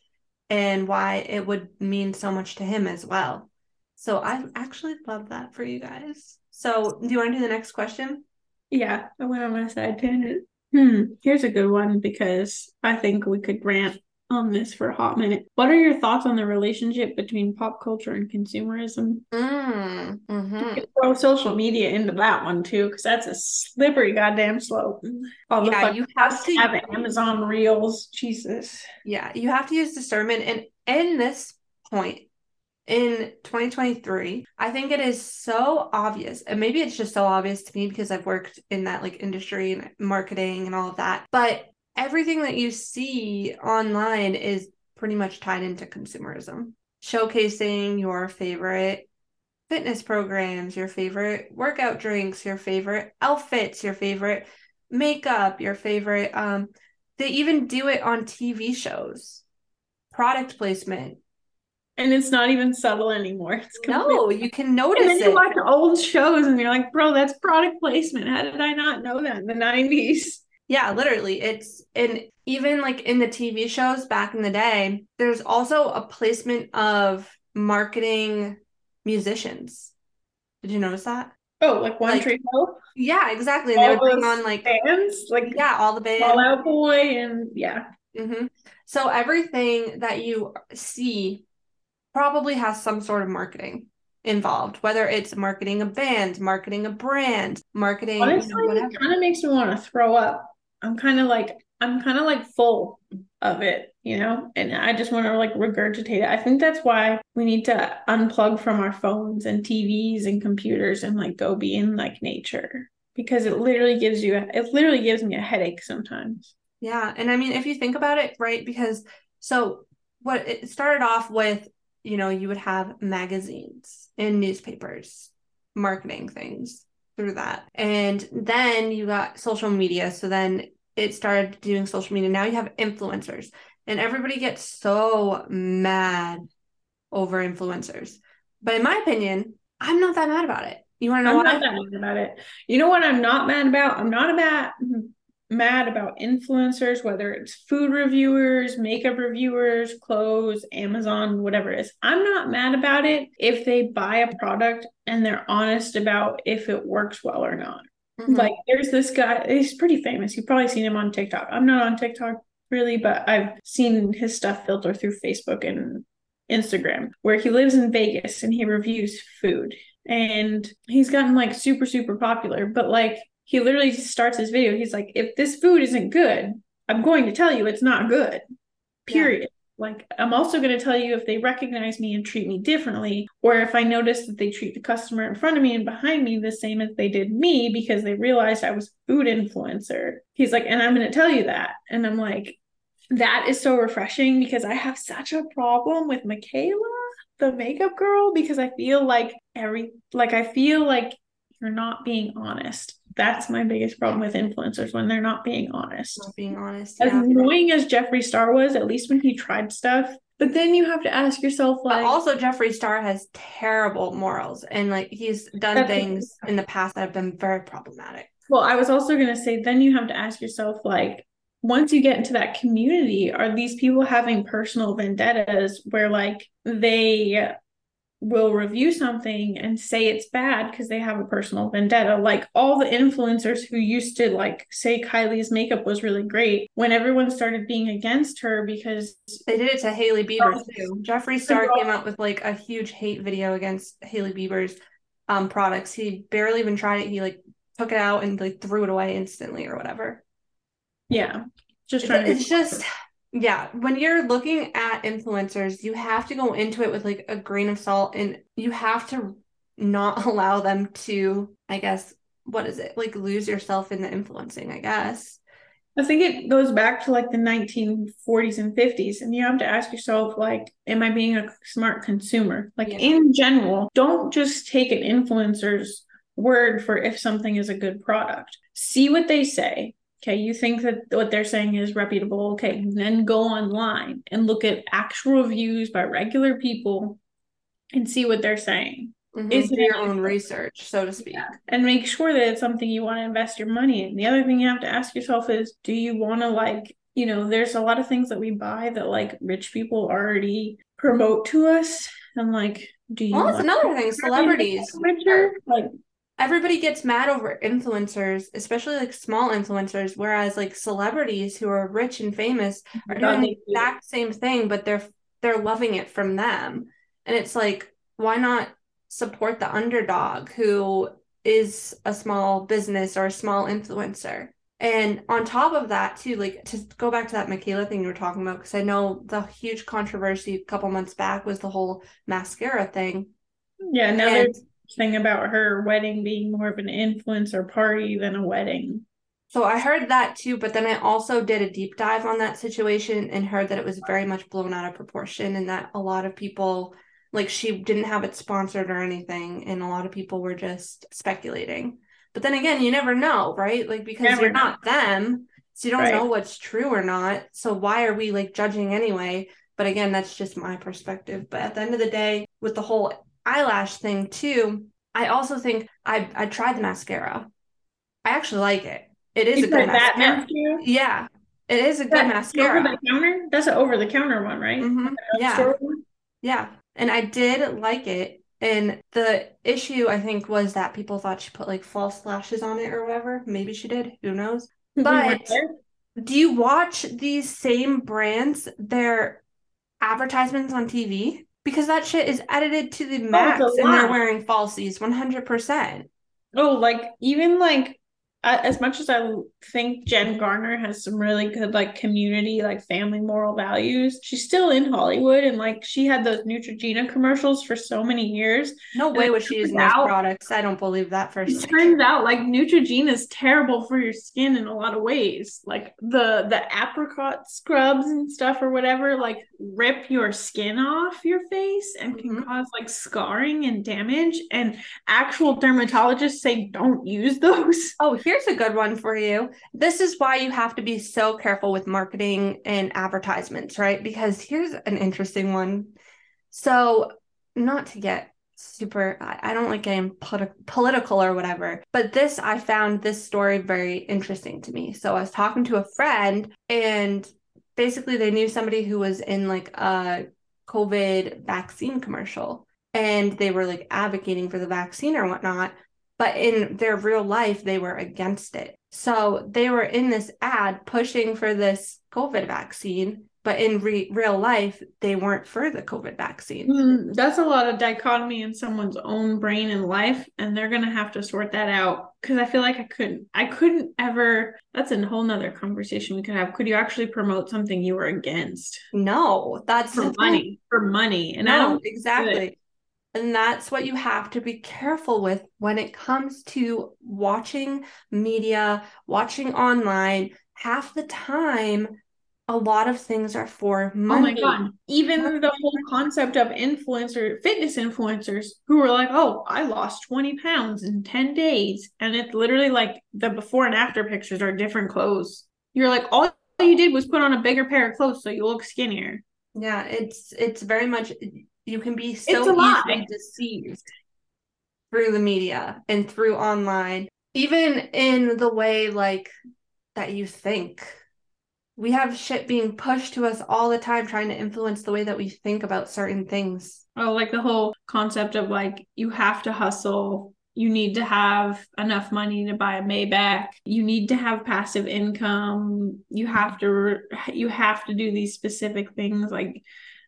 and why it would mean so much to him as well. So I actually love that for you guys. So do you want to do the next question? Yeah, I went on my side tangent. Hmm, here's a good one because I think we could rant on this for a hot minute. What are your thoughts on the relationship between pop culture and consumerism? Mm, mm-hmm. throw social media into that one too, because that's a slippery goddamn slope. All yeah, you have to have Amazon Reels. Jesus. Yeah, you have to use discernment, and in this point, in 2023 i think it is so obvious and maybe it's just so obvious to me because i've worked in that like industry and marketing and all of that but everything that you see online is pretty much tied into consumerism. Showcasing your favorite fitness programs your favorite workout drinks your favorite outfits your favorite makeup your favorite um they even do it on tv shows. Product placement and it's not even subtle anymore. It's no, you can notice and then it. You watch old shows and you're like, bro, that's product placement. How did I not know that in the 90s? Yeah, literally. It's and even like in the TV shows back in the day, there's also a placement of marketing musicians. Did you notice that? Oh, like One Like, Tree Hill Yeah, exactly. And they would bring on like bands, like yeah, all the bands. Fall Out Boy, and yeah, hmm So everything that you see probably has some sort of marketing involved, whether it's marketing a band, marketing a brand, marketing you know, honestly, it kind of makes me want to throw up. I'm kind of like I'm kind of like full of it, you know, and I just want to like regurgitate it. I think that's why we need to unplug from our phones and TVs and computers and like go be in like nature because it literally gives you a, it literally gives me a headache sometimes. Yeah, and I mean, if you think about it, right? Because so what it started off with, you know, you would have magazines and newspapers marketing things through that. And then you got social media. So then it started doing social media. Now you have influencers, and everybody gets so mad over influencers. But in my opinion, I'm not that mad about it. You want to know why? I'm why? not that mad about it. You know what I'm not mad about? I'm not about mad about influencers, whether it's food reviewers, makeup reviewers, clothes, Amazon, whatever it is. I'm not mad about it if they buy a product and they're honest about if it works well or not. Mhm. Like there's this guy, he's pretty famous. You've probably seen him on TikTok. I'm not on TikTok really, but I've seen his stuff filter through Facebook and Instagram where he lives in Vegas and he reviews food. And he's gotten like super, super popular. But like he literally starts his video. He's like, if this food isn't good, I'm going to tell you it's not good. Period. Like I'm also going to tell you if they recognize me and treat me differently, or if I notice that they treat the customer in front of me and behind me the same as they did me because they realized I was food influencer. He's like, and I'm going to tell you that. And I'm like, that is so refreshing because I have such a problem with Mikayla, the makeup girl, because I feel like every like I feel like you're not being honest. That's my biggest problem with influencers when they're not being honest. Not being honest. As Yeah. annoying as Jeffree Star was, at least when he tried stuff, but then you have to ask yourself But like also, Jeffree Star has terrible morals, and like he's done things in the past that have been very problematic. Well, I was also going to say, then you have to ask yourself, like, once you get into that community, are these people having personal vendettas where, like, they will review something and say it's bad because they have a personal vendetta? Like, all the influencers who used to, like, say Kylie's makeup was really great, when everyone started being against her because They did it to Hailey Bieber Oh. too. Jeffree Star came out with like a huge hate video against Hailey Bieber's um products. He barely even tried it. He like took it out and like threw it away instantly or whatever. yeah, just It's, trying to it's just yeah, when you're looking at influencers, you have to go into it with like a grain of salt and you have to not allow them to, I guess, what is it? Like lose yourself in the influencing, I guess. I think it goes back to like the 1940s and 50s, and you have to ask yourself, like, am I being a smart consumer? Like, Yeah. in general, don't just take an influencer's word for if something is a good product. See what they say. Okay, you think that what they're saying is reputable. Okay, then go online and look at actual reviews by regular people and see what they're saying. Mhm, Is do your own research, so to speak. and make sure that it's something you want to invest your money in. The other thing you have to ask yourself is do you want to like, you know, there's a lot of things that we buy that like rich people already promote to us and like do you Well, that's another thing. Celebrities. richer? Like everybody gets mad over influencers, especially like small influencers, whereas like celebrities who are rich and famous are doing the exact same thing, but they're they're loving it from them. And it's like, why not support the underdog who is a small business or a small influencer? And on top of that, too, like to go back to that Mikayla thing you were talking about, because I know the huge controversy a couple months back was the whole mascara thing. yeah, now And- there's thing about her wedding being more of an influencer party than a wedding. So I heard that too, but then I also did a deep dive on that situation and heard that it was very much blown out of proportion and that a lot of people like she didn't have it sponsored or anything and a lot of people were just speculating. But then again, you never know, right? Like because Never you're know. not them, so you don't Right. know what's true or not. So why are we like judging anyway? But again, that's just my perspective. But at the end of the day, with the whole eyelash thing too, I also think I I tried the mascara. I actually like it. It is You a good that mascara. mascara? Yeah, it is a good mascara. Over the counter? That's an over the counter one, right? Mhm, Yeah, one? yeah. And I did like it. And the issue, I think, was that people thought she put like false lashes on it or whatever. Maybe she did. Who knows? But do you watch these same brands, their advertisements on TV? Because that shit is edited to the max Oh, and they're wearing falsies 100%. Oh, like even like as much as I think Jen Garner has some really good like community, like family moral values, she's still in Hollywood and like she had those Neutrogena commercials for so many years. No way was she using those products. I don't believe that for a It second. turns out like Neutrogena is terrible for your skin in a lot of ways. Like the the apricot scrubs and stuff or whatever like rip your skin off your face and can Mhm. cause like scarring and damage and actual dermatologists say don't use those. Oh, here's a good one for you. This is why you have to be so careful with marketing and advertisements, right? Because here's an interesting one. So, not to get super, I, don't like getting politi- political or whatever, but this, I found this story very interesting to me. So, I was talking to a friend and basically they knew somebody who was in like a COVID vaccine commercial and they were like advocating for the vaccine or whatnot but in their real life they were against it so they were in this ad pushing for this covid vaccine but in re- real life they weren't for the covid vaccine Mm, that's a lot of dichotomy in someone's own brain and life, and they're gonna have to sort that out. Because I feel like I couldn't, I couldn't ever. That's a whole nother conversation we could have. Could you actually promote something you were against no that's for money? For money, and I don't. exactly and that's what you have to be careful with when it comes to watching media watching online half the time a lot of things are for money. Oh my god! Even the whole concept of influencer, fitness influencers who are like, "Oh, I lost twenty pounds in ten days," and it's literally like the before and after pictures are different clothes. You're like, all you did was put on a bigger pair of clothes so you look skinnier. Yeah, it's it's very much you can be so easily deceived through the media and through online, even in the way like that you think. We have shit being pushed to us all the time trying to influence the way that we think about certain things. Oh, like the whole concept of like you have to hustle. You need to have enough money to buy a Maybach. You need to have passive income. You have to you have to do these specific things like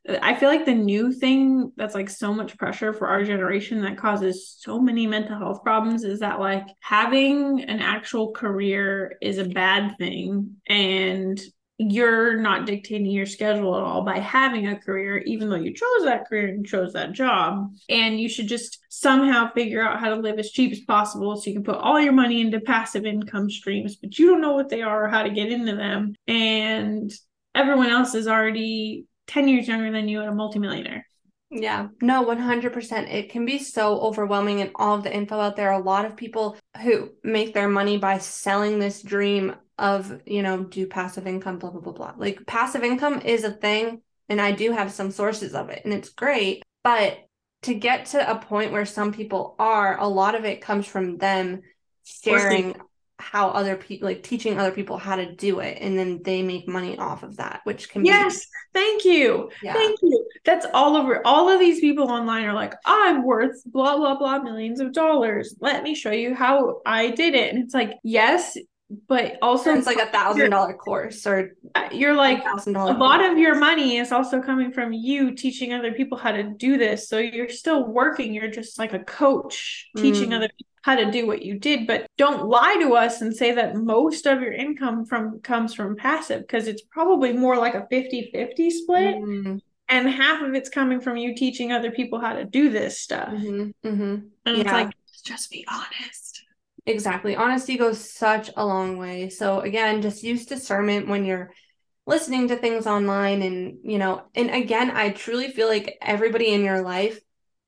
I feel like the new thing that's like so much pressure for our generation that causes so many mental health problems is that like having an actual career is a bad thing and you're not dictating your schedule at all by having a career, even though you chose that career and chose that job. And you should just somehow figure out how to live as cheap as possible so you can put all your money into passive income streams, but you don't know what they are or how to get into them. And everyone else is already 10 years younger than you and a multimillionaire. Yeah, no, 100%. It can be so overwhelming and all of the info out there. A lot of people who make their money by selling this dream of, you know, do passive income, blah, blah, blah, blah. Like passive income is a thing, and I do have some sources of it, and it's great. But to get to a point where some people are, a lot of it comes from them sharing how other people, like teaching other people how to do it, and then they make money off of that, which can Yes, thank you. yeah. Thank you. That's all over. All of these people online are like, I'm worth blah, blah, blah millions of dollars. Let me show you how I did it. And it's like, yes, but also it's like a thousand dollar course or you're like, thousand a dollar lot of your money is also coming from you teaching other people how to do this. So you're still working. You're just like a coach teaching Mm. other people how to do what you did. But don't lie to us and say that most of your income from comes from passive because it's probably more like a 50-50 split. Mm, And half of it's coming from you teaching other people how to do this stuff. mhm, mhm. And it's like, just be honest. Exactly. Honesty goes such a long way. So again, just use discernment when you're listening to things online and, you know, and again, I truly feel like everybody in your life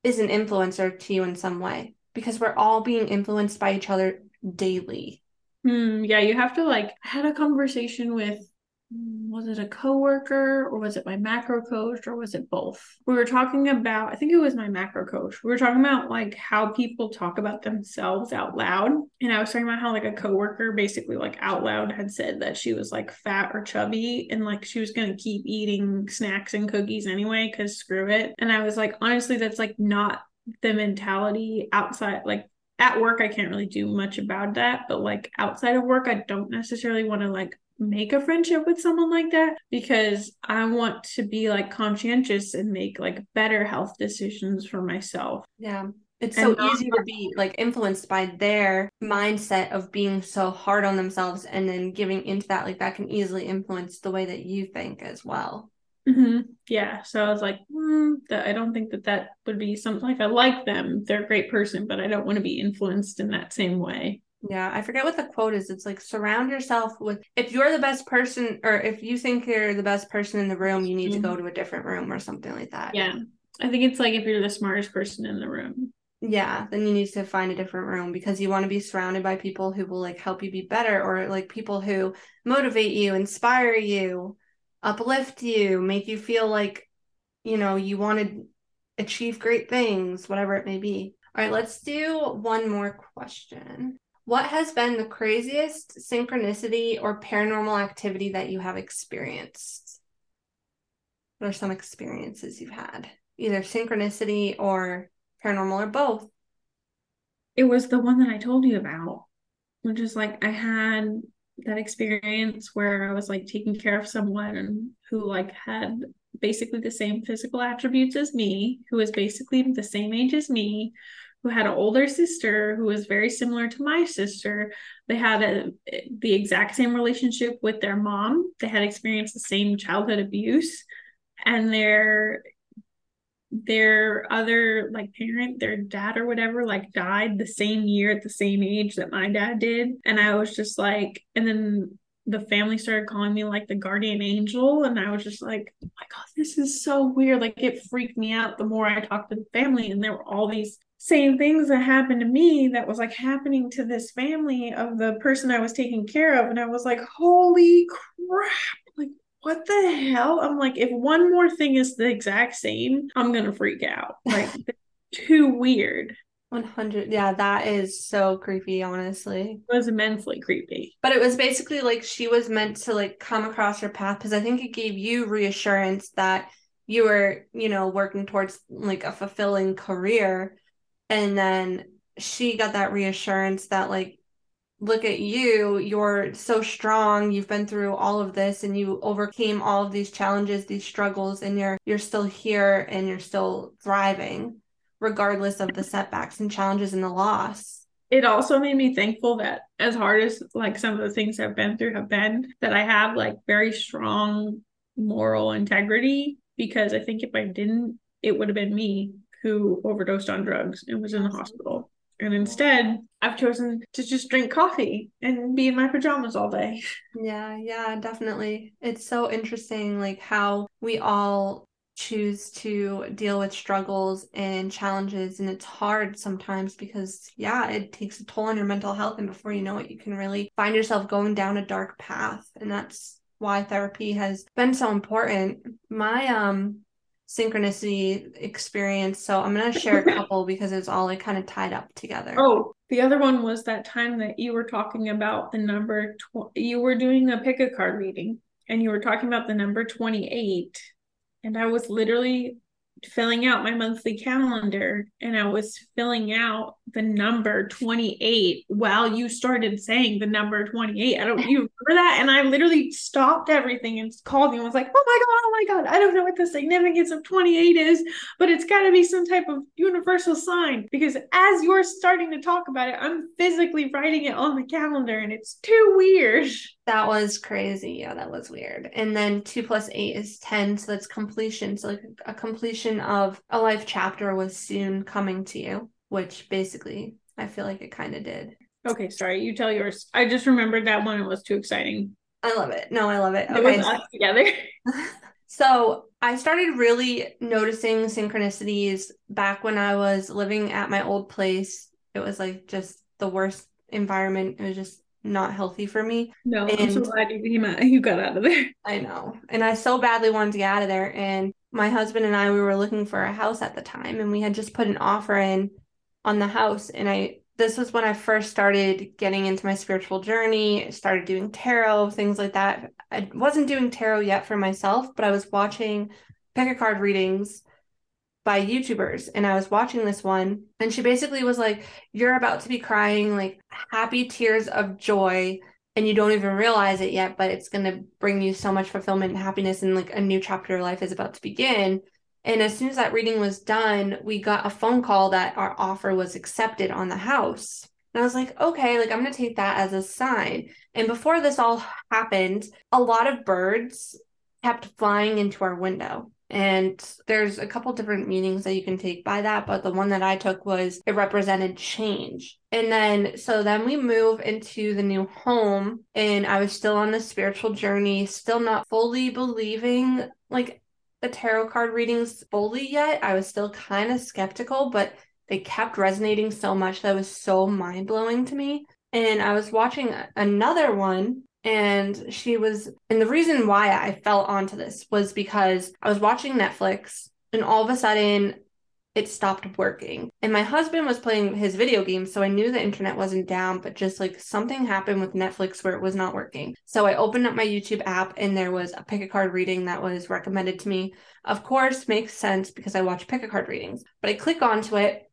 is an influencer to you in some way because we're all being influenced by each other daily. Hmm, yeah, you have to like I had a conversation with mm, was it a coworker or was it my macro coach or was it both? We were talking about I think it was my macro coach. We were talking about like how people talk about themselves out loud. And I was talking about how like a coworker basically like out loud had said that she was like fat or chubby and like she was gonna keep eating snacks and cookies anyway, because screw it. And I was like, honestly, that's like not the mentality outside like at work I can't really do much about that, but like outside of work I don't necessarily want to like make a friendship with someone like that because I want to be like conscientious and make like better health decisions for myself. Yeah. It's so And easy to be like influenced by their mindset of being so hard on themselves and then giving into that. Like that can easily influence the way that you think as well. hmm Yeah, so I was like, mm, that I don't think that that would be something like I like them. They're a great person, but I don't want to be influenced in that same way. Yeah, I forget what the quote is. It's like surround yourself with if you're the best person or if you think you're the best person in the room, you need to go to a different room or something like that. Yeah, I think it's like if you're the smartest person in the room. Yeah, then you need to find a different room because you want to be surrounded by people who will like help you be better or like people who motivate you, inspire you, uplift you, make you feel like you know you want to achieve great things, whatever it may be. All right, let's do one more question. What has been the craziest synchronicity or paranormal activity that you have experienced? What are some experiences you've had? Either synchronicity or paranormal or both. It was the one that I told you about, which is like I had that experience where I was like taking care of someone who like had basically the same physical attributes as me, who was basically the same age as me, who had an older sister who was very similar to my sister. They had a, the exact same relationship with their mom. They had experienced the same childhood abuse, and their their other like parent, their dad or whatever, like died the same year at the same age that my dad did. And I was just like, and then the family started calling me like the guardian angel and i was just like oh my god this is so weird. Like it freaked me out the more i talked to the family and there were all these same things that happened to me that was like happening to this family of the person i was taking care of and i was like holy crap like what the hell? I'm like if one more thing is the exact same i'm gonna freak out. Like too weird 100 yeah that is so creepy honestly. It was immensely creepy. But it was basically like she was meant to like come across your path because i think it gave you reassurance that you were you know working towards like a fulfilling career. And then she got that reassurance that like look at you you're so strong you've been through all of this and you overcame all of these challenges these struggles and you're you're still here and you're still thriving regardless of the setbacks and challenges and the loss. It also made me thankful that as hard as like some of the things I've been through have been, that I have like very strong moral integrity because I think if I didn't, it would have been me who overdosed on drugs and was in the hospital. And instead, I've chosen to just drink coffee and be in my pajamas all day. Yeah, yeah, definitely. It's so interesting, like how we all choose to deal with struggles and challenges and it's hard sometimes because yeah it takes a toll on your mental health and before you know it you can really find yourself going down a dark path and that's why therapy has been so important. My um synchronicity experience so i'm going to share a couple because it's all like kind of tied up together. Oh the other one was that time that you were talking about the number tw- you were doing a pick a card reading and you were talking about the number 28 and I was literally filling out my monthly calendar and I was filling out the number 28 while you started saying the number 28. I don't you remember that? And I literally stopped everything and called you and was like, oh my God, oh my God, I don't know what the significance of 28 is, but it's got to be some type of universal sign because as you're starting to talk about it, I'm physically writing it on the calendar and it's too weird. That was crazy. Yeah, that was weird. And then two plus eight is 10. So that's completion. So, like a completion of a life chapter was soon coming to you, which basically I feel like it kind of did. Okay, sorry. You tell yours. I just remembered that one. It was too exciting. I love it. No, I love it. It Okay. was us together. So I started really noticing synchronicities back when I was living at my old place. It was like just the worst environment. It was just not healthy for me. No, I'm so glad you came out. You got out of there. I know. And I so badly wanted to get out of there. And my husband and I, we were looking for a house at the time, and we had just put an offer in on the house. And I, this was when I first started getting into my spiritual journey, started doing tarot, things like that. I wasn't doing tarot yet for myself, but I was watching pick a card readings by YouTubers and I was watching this one and she basically was like you're about to be crying like happy tears of joy and you don't even realize it yet but it's going to bring you so much fulfillment and happiness and like a new chapter of life is about to begin and as soon as that reading was done we got a phone call that our offer was accepted on the house and I was like, okay, like I'm going to take that as a sign. And before this all happened, a lot of birds kept flying into our window. And there's a couple different meanings that you can take by that, but the one that I took was it represented change. And then, so then we move into the new home, and I was still on the spiritual journey, still not fully believing like the tarot card readings fully yet. I was still kind of skeptical, but they kept resonating so much that was so mind blowing to me. And I was watching another one and she was and the reason why I fell onto this was because I was watching Netflix and all of a sudden it stopped working. And my husband was playing his video game, so I knew the internet wasn't down, but just like something happened with Netflix where it was not working. So I opened up my YouTube app and there was a pick a card reading that was recommended to me. Of course, makes sense because I watch pick a card readings. But I click onto it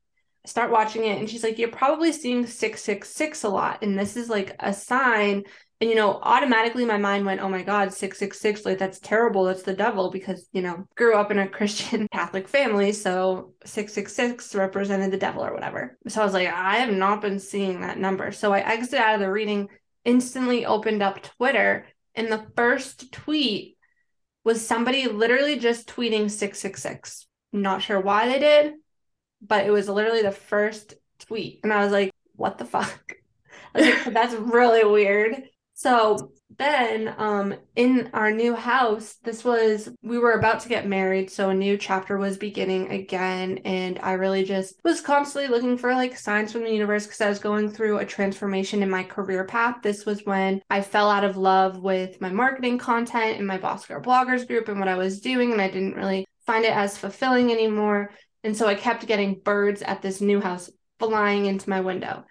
start watching it and she's like you're probably seeing 666 a lot and this is like a sign and you know automatically my mind went oh my god 666 like that's terrible that's the devil because you know grew up in a christian catholic family so 666 represented the devil or whatever so i was like i have not been seeing that number so i exited out of the reading instantly opened up twitter and the first tweet was somebody literally just tweeting 666 not sure why they did but it was literally the first tweet. And I was like, what the fuck? Like, that's really weird. So then um in our new house, this was we were about to get married, so a new chapter was beginning again. And I really just was constantly looking for like signs from the universe because I was going through a transformation in my career path. This was when I fell out of love with my marketing content and my Boss Girl bloggers group and what I was doing, and I didn't really find it as fulfilling anymore. And so I kept getting birds at this new house flying into my window.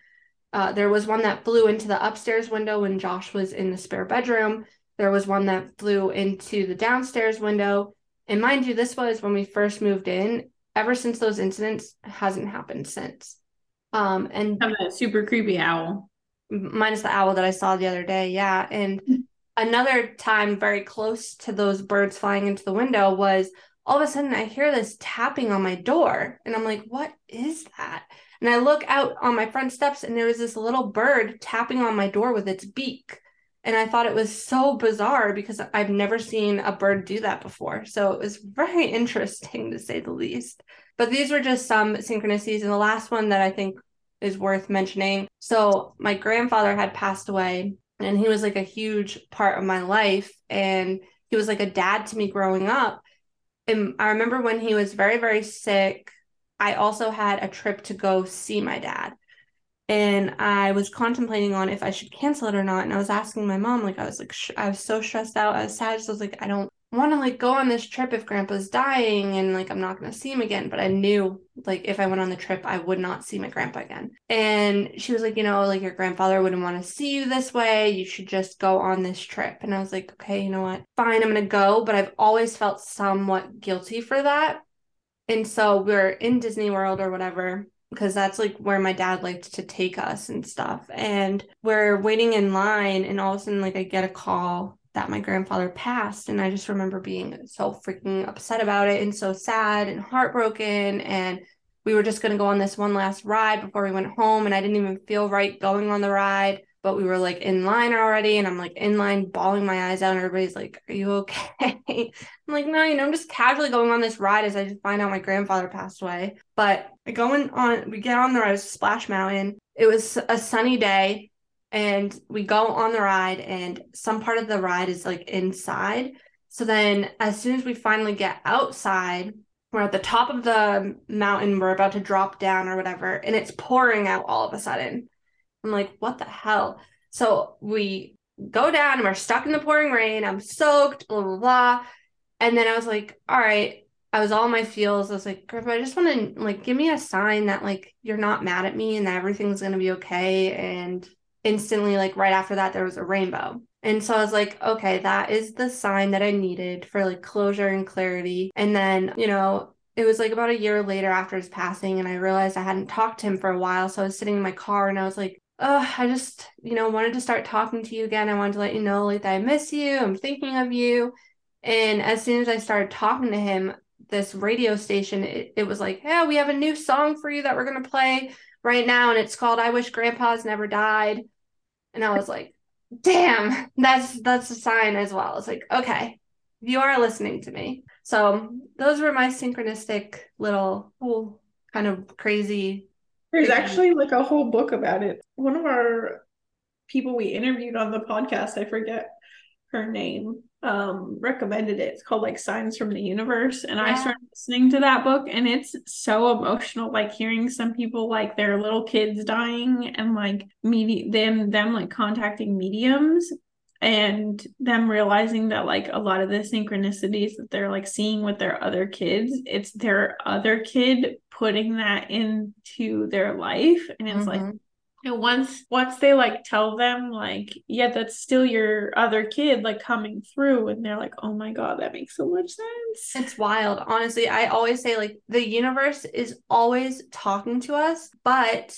Uh, there was one that flew into the upstairs window when Josh was in the spare bedroom. There was one that flew into the downstairs window. And mind you, this was when we first moved in. Ever since those incidents, hasn't happened since. Um, and a super creepy owl, minus the owl that I saw the other day. Yeah, and another time very close to those birds flying into the window was all of a sudden I hear this tapping on my door. And I'm like, what is that? And I look out on my front steps and there was this little bird tapping on my door with its beak. And I thought it was so bizarre because I've never seen a bird do that before. So it was very interesting to say the least. But these were just some synchronicities. And the last one that I think is worth mentioning. So my grandfather had passed away and he was like a huge part of my life. And he was like a dad to me growing up and I remember when he was very, very sick, I also had a trip to go see my dad. And I was contemplating on if I should cancel it or not. And I was asking my mom, like, I was like, sh- I was so stressed out. I was sad. So I was like, I don't want to like go on this trip if grandpa's dying and like I'm not going to see him again. But I knew like if I went on the trip, I would not see my grandpa again. And she was like, you know, like your grandfather wouldn't want to see you this way. You should just go on this trip. And I was like, okay, you know what? Fine, I'm going to go. But I've always felt somewhat guilty for that. And so we're in Disney World or whatever because that's like where my dad liked to take us and stuff. And we're waiting in line, and all of a sudden, like, I get a call that my grandfather passed. And I just remember being so freaking upset about it and so sad and heartbroken. And we were just going to go on this one last ride before we went home. And I didn't even feel right going on the ride, but we were like in line already. And I'm like in line, bawling my eyes out. And everybody's like, Are you okay? I'm like, No, you know, I'm just casually going on this ride as I just find out my grandfather passed away. But going on, we get on the ride, Splash Mountain. It was a sunny day and we go on the ride and some part of the ride is like inside so then as soon as we finally get outside we're at the top of the mountain we're about to drop down or whatever and it's pouring out all of a sudden i'm like what the hell so we go down and we're stuck in the pouring rain i'm soaked blah blah blah and then i was like all right I was all my feels. I was like, I just want to like give me a sign that like you're not mad at me and that everything's gonna be okay. And instantly like right after that there was a rainbow and so i was like okay that is the sign that i needed for like closure and clarity and then you know it was like about a year later after his passing, and I realized I hadn't talked to him for a while. So I was sitting in my car and I was like, oh, I just, you know, wanted to start talking to you again. I wanted to let you know like that I miss you. I'm thinking of you. And as soon as I started talking to him, this radio station, it, it was like, yeah, we have a new song for you that we're gonna play right now, and it's called I Wish Grandpa's Never Died. And I was like, damn, that's that's a sign as well. It's like, okay, you are listening to me. So those were my synchronistic little oh, kind of crazy. There's actually like a whole book about it. One of our people we interviewed on the podcast, I forget her name, um, recommended it. It's called like Signs from the Universe. And yeah. I started listening to that book and it's so emotional, like hearing some people like their little kids dying and like medi- them them like contacting mediums and them realizing that like a lot of the synchronicities that they're like seeing with their other kids, it's their other kid putting that into their life. And it's mm-hmm. like and once once they like tell them like yeah that's still your other kid like coming through and they're like oh my god that makes so much sense it's wild honestly i always say like the universe is always talking to us but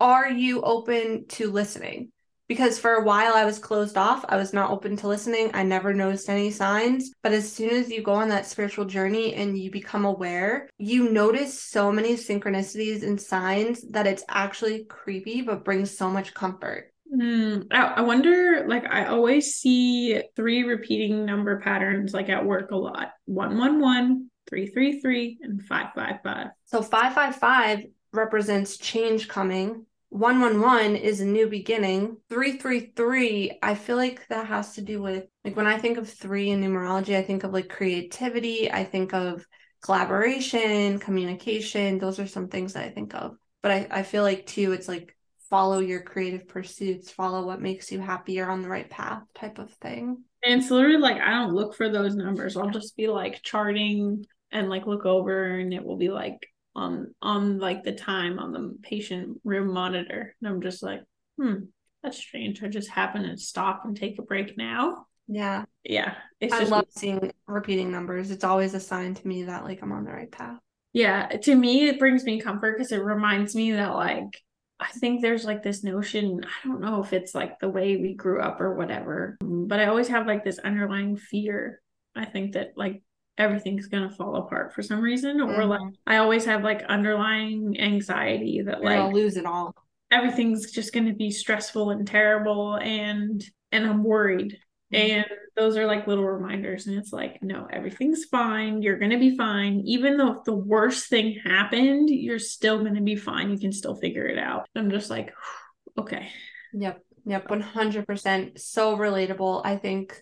are you open to listening because for a while I was closed off. I was not open to listening. I never noticed any signs. But as soon as you go on that spiritual journey and you become aware, you notice so many synchronicities and signs that it's actually creepy, but brings so much comfort. Mm, I wonder, like, I always see three repeating number patterns, like at work a lot 111, 333, and 555. So 555 represents change coming 111 is a new beginning. 333, I feel like that has to do with like when I think of three in numerology, I think of like creativity, I think of collaboration, communication. Those are some things that I think of. But I, I feel like too, it's like follow your creative pursuits, follow what makes you happy, you're on the right path type of thing. And it's literally like I don't look for those numbers. I'll just be like charting and like look over and it will be like on on like the time on the patient room monitor. And i'm just like hmm that's strange. I just happen to stop and take a break now. Yeah. Yeah i just, love seeing repeating numbers. It's always a sign to me that like i'm on the right path. Yeah to me it brings me comfort because it reminds me that like I think there's like this notion, I don't know if it's like the way we grew up or whatever, but I always have like this underlying fear. I think that like everything's gonna fall apart for some reason mm-hmm. or like i always have like underlying anxiety that like i'll lose it all. everything's just gonna be stressful and terrible and and i'm worried. Mm-hmm. and those are like little reminders and it's like no everything's fine. You're gonna be fine. Even though if the worst thing happened you're still gonna be fine. You can still figure it out. I'm just like okay. Yep. Yep. 100% so relatable. I think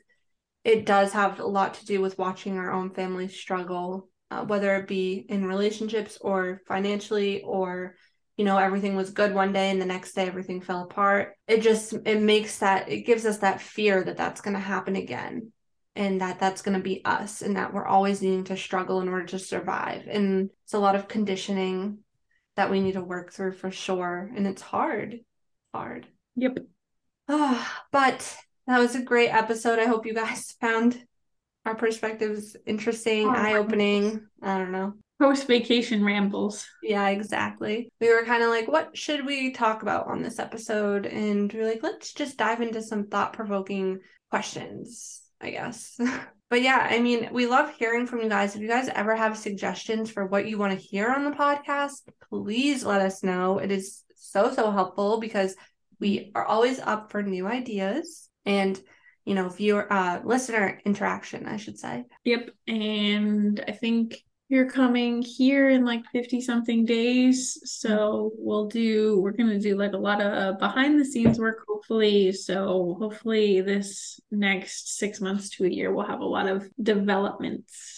it does have a lot to do with watching our own family struggle, uh, whether it be in relationships or financially or you know everything was good one day and the next day everything fell apart. It just it makes that it gives us that fear that that's going to happen again and that that's going to be us and that we're always needing to struggle in order to survive. And it's a lot of conditioning that we need to work through for sure. And it's hard hard. Yep. Oh, but that was a great episode. I hope you guys found our perspectives interesting, oh, eye opening. I don't know. Post vacation rambles. Yeah, exactly. We were kind of like, what should we talk about on this episode? And we're like, let's just dive into some thought provoking questions, I guess. but yeah, I mean, we love hearing from you guys. If you guys ever have suggestions for what you want to hear on the podcast, please let us know. It is so, so helpful because we are always up for new ideas and you know viewer uh listener interaction i should say. Yep and i think you're coming here in like 50 something days so we'll do we're going to do like a lot of behind the scenes work hopefully. So hopefully this next six months to a year we'll have a lot of developments